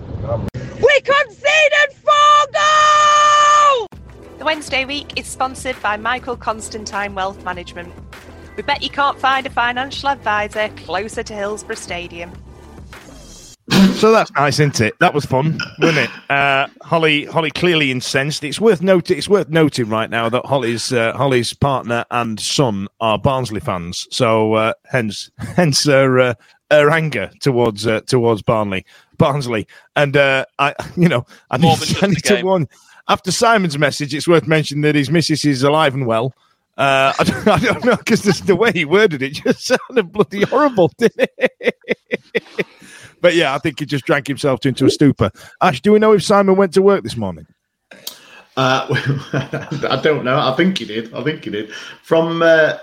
G: We conceded four goals!
A: The Wednesday week is sponsored by Michael Constantine Wealth Management. We bet you can't find a financial advisor closer to Hillsborough Stadium.
B: So that's nice, isn't it? That was fun, wasn't it? Uh, Hollie, Hollie clearly incensed. It's worth noting. It's worth noting right now that Hollie's uh, Hollie's partner and son are Barnsley fans. So uh, hence, hence her uh, her anger towards uh, towards Barnley, Barnsley. And uh, I, you know, I need, I need to warn. After Simon's message, it's worth mentioning that his missus is alive and well. Uh, I, don't, I don't know because the way he worded it just sounded bloody horrible, didn't it? But yeah, I think he just drank himself into a stupor. Ash, do we know if Simon went to work this morning?
E: Uh, I don't know. I think he did. I think he did. From uh,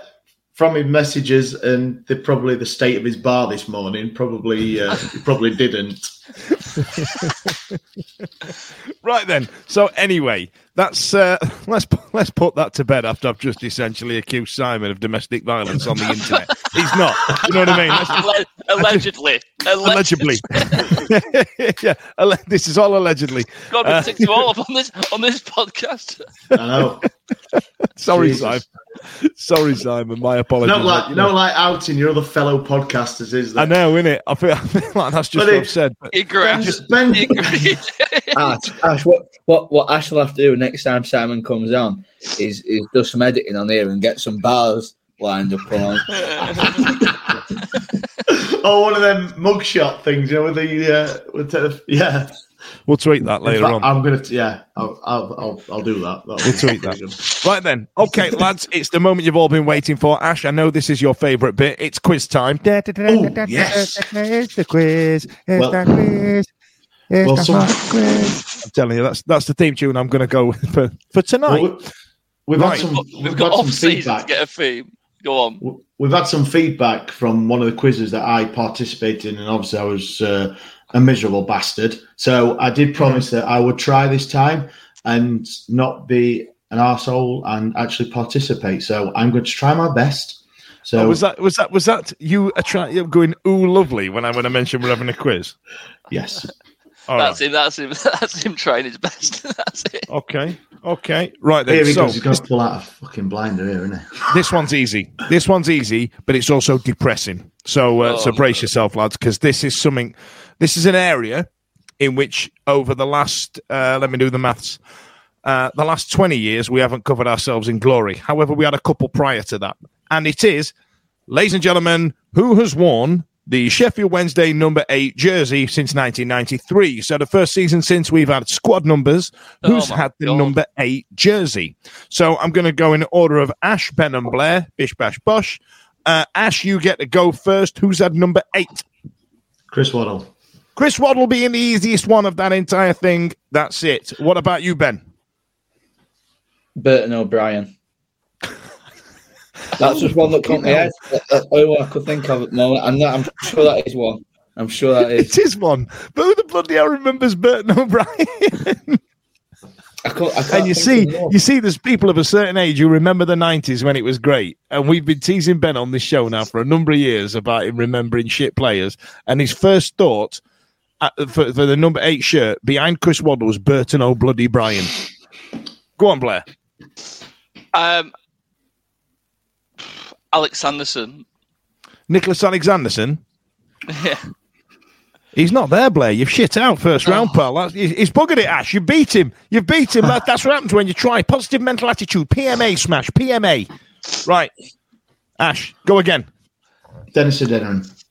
E: from his messages and the, probably the state of his bar this morning, probably uh, probably didn't.
B: Right then. So anyway, that's uh, let's let's put that to bed after I've just essentially accused Simon of domestic violence on the internet. He's not. You know what I mean? Just-
C: Alle- allegedly.
B: allegedly. yeah, alle- this is all allegedly.
C: God, we
B: Uh,
C: ticked you all up on this on this podcast.
E: I know.
B: Sorry,
E: Jesus.
B: Simon. Sorry, Simon. My apologies.
E: Not like
B: You know,
E: not like outing your other fellow podcasters, is there?
B: I know, innit? I feel, I feel like that's just
E: But
B: what
E: it-
B: I've said. But
C: Agreed.
E: Just Ben,
C: Agreed.
D: Ash, Ash, what, what, what Ash will have to do next time Simon comes on is, is do some editing on here and get some bars lined up on.
E: oh, one of them mugshot things, you know, with the uh, with the, yeah.
B: We'll tweet that later
E: fact,
B: on.
E: I'm gonna yeah, I'll I'll I'll, I'll do that. That'll
B: We'll tweet that.
E: good.
B: Right then. Okay, lads, it's the moment you've all been waiting for. Ash, I know this is your favourite bit. It's quiz time.
E: Oh, yes.
B: It's the quiz. It's
E: Well-
B: the quiz. It's
E: well,
B: the
E: some-
B: quiz. I'm telling you, that's that's the theme tune I'm going to go with for, for tonight.
E: Well, we- we've
B: Right.
E: had some
C: We've
E: we've
C: got
E: had some
C: off season to
E: feedback.
C: get a theme. Go on.
E: We've had some feedback from one of the quizzes that I participated in, and obviously I was uh, a miserable bastard. So I did promise that I would try this time and not be an arsehole and actually participate. So I'm going to try my best. So
B: Oh, was that was that was that you attract going ooh lovely when I when I mentioned we're having a quiz?
E: yes,
B: All
C: that's
B: right.
C: him. That's him. That's him trying his best. that's it.
B: Okay. Okay. Right then.
E: here he
B: so,
E: goes. He's going to pull out a fucking blinder here, isn't he?
B: this one's easy. This one's easy, but it's also depressing. So, uh, so
C: Oh,
B: brace yourself, lads, because this is something. This is an area in which, over the last, uh, let me do the maths. Uh, the last twenty years, we haven't covered ourselves in glory. However, we had a couple prior to that, and it is, ladies and gentlemen, who has worn the Sheffield Wednesday number eight jersey since 1993. So the first season since we've had squad numbers.
C: Oh
B: Who's
C: my
B: had the
C: God.
B: number eight jersey? So I'm going to go in order of Ash, Ben, and Blair. Bish, bash, bosh. Uh, Ash, you get to go first. Who's had number eight?
E: Chris Waddle.
B: Chris Waddle being the easiest one of that entire thing. That's it. What about you, Ben?
D: Burton O'Brien. That's just one that caught my head. That's all I could think of at the moment. And that, I'm sure that is one. I'm sure that is.
B: It is one. But who the bloody hell remembers Burton O'Brien?
D: I can't, I can't
B: and you see, you see, there's people of a certain age who remember the '90s when it was great, and we've been teasing Ben on this show now for a number of years about him remembering shit players. And his first thought uh, for, for the number eight shirt behind Chris Waddle was Burton O'Bloody Bryan. Go on, Blair.
C: Um, Alex Sanderson.
B: Nicholas Alexandersson.
C: Yeah.
B: He's not there, Blair. You've shit out first oh. round, pal. That's, he's he's buggered it, Ash. You beat him. You beat him. That, that's what happens when you try. Positive mental attitude. PMA smash. PMA. Right. Ash, go again.
E: Dennis Adeniran.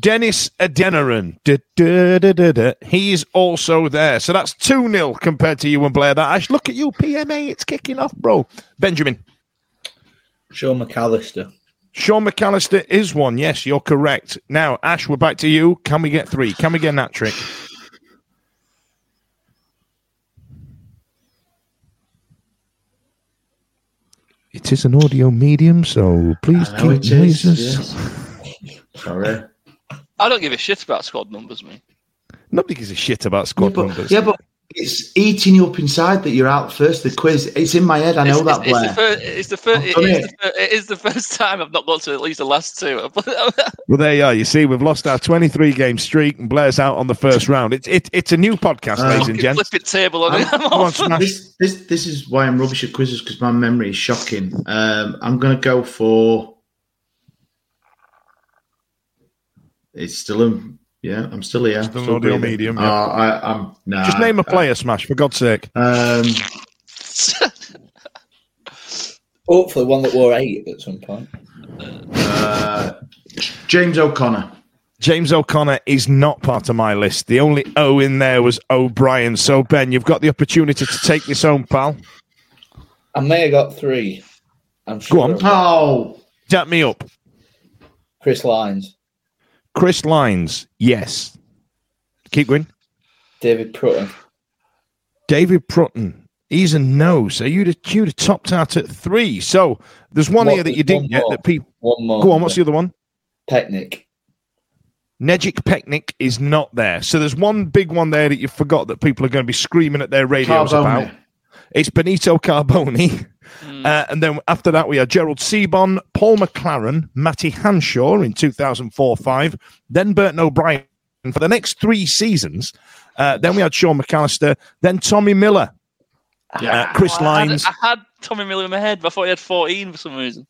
B: Dennis Adeniran. Da, da, da, da, da. He's also there. So that's 2 0 compared to you and Blair. That Ash, look at you. PMA. It's kicking off, bro. Benjamin.
D: Sean McAllister.
B: Sean McAllister is one. Yes, you're correct. Now, Ash, we're back to you. Can we get three? Can we get that trick? It is an audio medium, so please
E: I know
B: keep
E: it is,
B: noises.
E: yes. Sorry.
C: I don't give a shit about squad numbers, me.
B: Nobody gives a shit about squad
E: but,
B: numbers.
E: Yeah, but it's eating you up inside that you're out first. The quiz, it's in my head. I know
C: it's,
E: that,
C: it's,
E: Blair.
C: it's the first. It's the first.
E: I've
C: It
E: done
C: is
E: it.
C: the, fir- it is the first time I've not got to at least the last two.
B: Well, there you are. You see, we've lost our 23 game streak, and Blair's out on the first round. It's it, it's a new podcast,
E: Uh,
B: ladies and gents.
C: Flip it table on it.
E: I'm-
C: I'm
B: on,
E: this, this, this is why I'm rubbish at quizzes because my memory is shocking. Um, I'm going to go for. It's still in. Yeah, I'm still here.
B: Still
E: still
B: audio
E: breathing.
B: medium,
E: Oh,
B: yeah.
E: I, I'm nah,
B: Just name a player, Smash, for God's sake.
E: Um,
D: Hopefully, one that wore eight at some point.
E: uh, James O'Connor.
B: James O'Connor is not part of my list. The only O in there was O'Brien. So, Ben, you've got the opportunity to take this home, pal.
D: I may have got three. I'm sure.
B: Go on.
E: Oh,
B: Tap me up.
D: Chris Lines,
B: Chris Lines, yes. Keep going.
D: David Prutton,
B: David Prutton, he's a no. So you'd have, you'd have topped out at three. So there's one
D: What-
B: here that you didn't get
D: more.
B: that people.
D: one more.
B: Go on, what's the other one?
D: Pecnik.
B: Nejc Pecnik is not there. So there's one big one there that you forgot that people are going to be screaming at their radios about. It's Benito Carboni. Uh, and then after that, we had Gerald Sibon, Paul McLaren, Matty Hamshaw in 2004 5, then Burton O'Brien for the next three seasons. Uh, then we had Sean McAllister, then Tommy Miller, uh, Chris
C: I had,
B: Lines,
C: I had Tommy Miller in my head, but I thought he had 14 for some reason.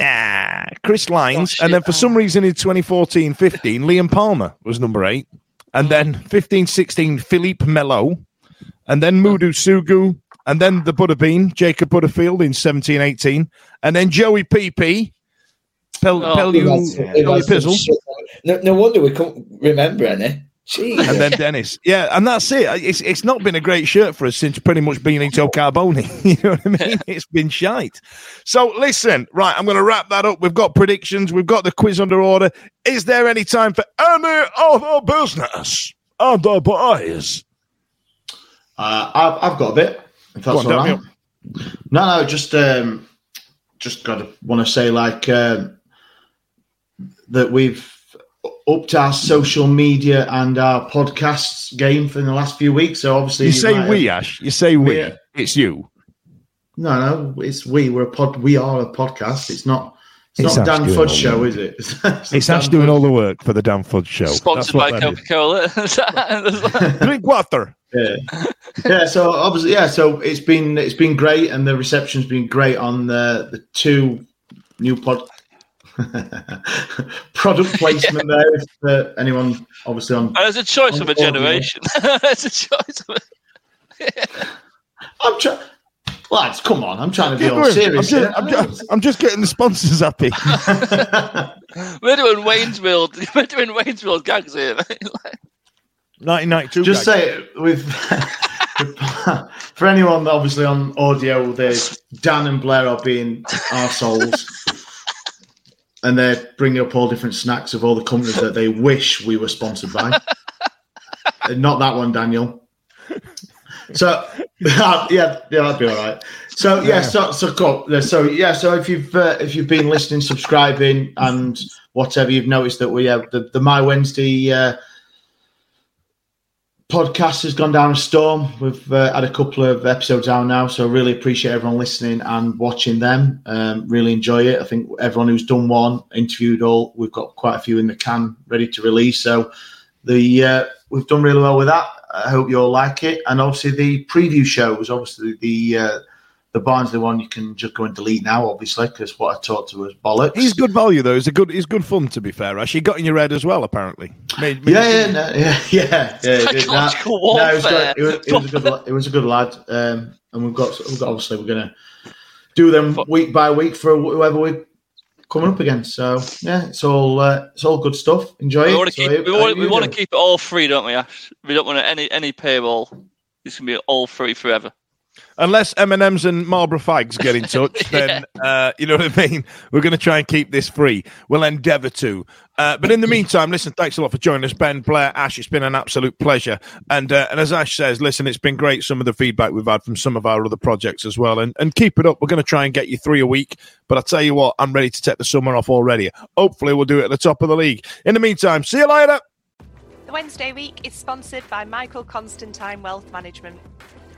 B: ah, Chris Lines,
C: Oh,
B: and then for some reason in 2014 15, Liam Palmer was number eight, and then 15 16, Filipe Melo, and then Modou Sougou, and then the Butterbean, Jacob Butterfield in 1718, and then Joey PP. Pel,
C: Oh.
B: Pelu,
D: We've had some- we've
B: Pelly
D: had some
B: Pizzle.
D: No, no wonder we can't remember any. Jeez.
B: and then Dennis. Yeah, and that's it. It's it's not been a great shirt for us since pretty much being Benito Carboni. you know what I mean? It's been shite. So listen, right, I'm going to wrap that up. We've got predictions. We've got the quiz under order. Is there any time for any other business? Other boys.
E: Uh, I've, I've got a bit. If that's
B: on,
E: all right. No, no, just um, just got to want to say like um, that we've upped our social media and our podcasts game for the last few weeks. So obviously,
B: You say we,
E: have-
B: Ash. You say we.
E: Yeah.
B: It's you.
E: No, no, it's we. We're a pod. We are a podcast. It's not. It's,
B: It's
E: not
B: Ash
E: Dan
B: doing
E: Fudge show, is it? It's,
B: It's Ash doing all the work for the Dan Fudge show.
C: Sponsored by. Coca Cola.
B: Drink water.
E: Yeah. yeah. So obviously, yeah. So it's been it's been great, and the reception's been great on the the two new pod product placement there. If uh, anyone obviously on,
C: There's a choice of a
E: On
C: generation. There's a choice of a...
E: I'm trying. Lads, come on! I'm trying to be
B: Keep
E: all serious.
B: I'm,
E: here.
B: just, I'm, just, I'm just getting the sponsors happy.
C: We're doing Wayne's World. We're doing Wayne's World gags here. mate.
B: 1992.
E: Just
B: guys.
E: say it with for anyone obviously on audio, there's Dan and Blair are being arseholes. and they're bringing up all different snacks of all the companies that they wish we were sponsored by. Not that one, Daniel. So yeah, yeah, that'd be all right. So yeah, so so cool. So yeah, so if you've uh, if you've been listening, subscribing, and whatever, you've noticed that we have the the My Wednesday. Uh, podcast has gone down a storm. We've uh, had a couple of episodes out now, so really appreciate everyone listening and watching them. Um, really enjoy it. I think everyone who's done one, interviewed all, we've got quite a few in the can ready to release. So the uh, we've done really well with that. I hope you all like it, and obviously the preview shows, obviously the uh, the Barnsley one you can just go and delete now, obviously, because what I talked to was bollocks.
B: He's good value though. He's a good. He's good fun to be fair. Actually, got in your head as well. Apparently.
E: Made, made yeah, yeah, no, yeah, yeah, yeah.
C: Psychological
E: no, no, it was, good. It, was, it was a good. It was a good lad, um, and we've got, we've got. Obviously, we're gonna do them week by week for whoever we're coming up against. So yeah, it's all uh, it's all good stuff. Enjoy
C: We
E: it.
C: want to keep
E: how-
C: we want, we want to keep it all free, don't we, Ash? We don't want any any paywall. It's gonna be all free forever.
B: Unless M and M's and Marlboro Fags get in touch, then uh, you know what I mean. We're going to try and keep this free. We'll endeavour to. Uh, but in the meantime, listen. Thanks a lot for joining us, Ben, Blair, Ash. It's been an absolute pleasure. And uh, and as Ash says, listen, it's been great. Some of the feedback we've had from some of our other projects as well. And and keep it up. We're going to try and get you three a week. But I tell you what, I'm ready to take the summer off already. Hopefully, we'll do it at the top of the league. In the meantime, see you later.
A: The Wednesday week is sponsored by Michael Constantine Wealth Management.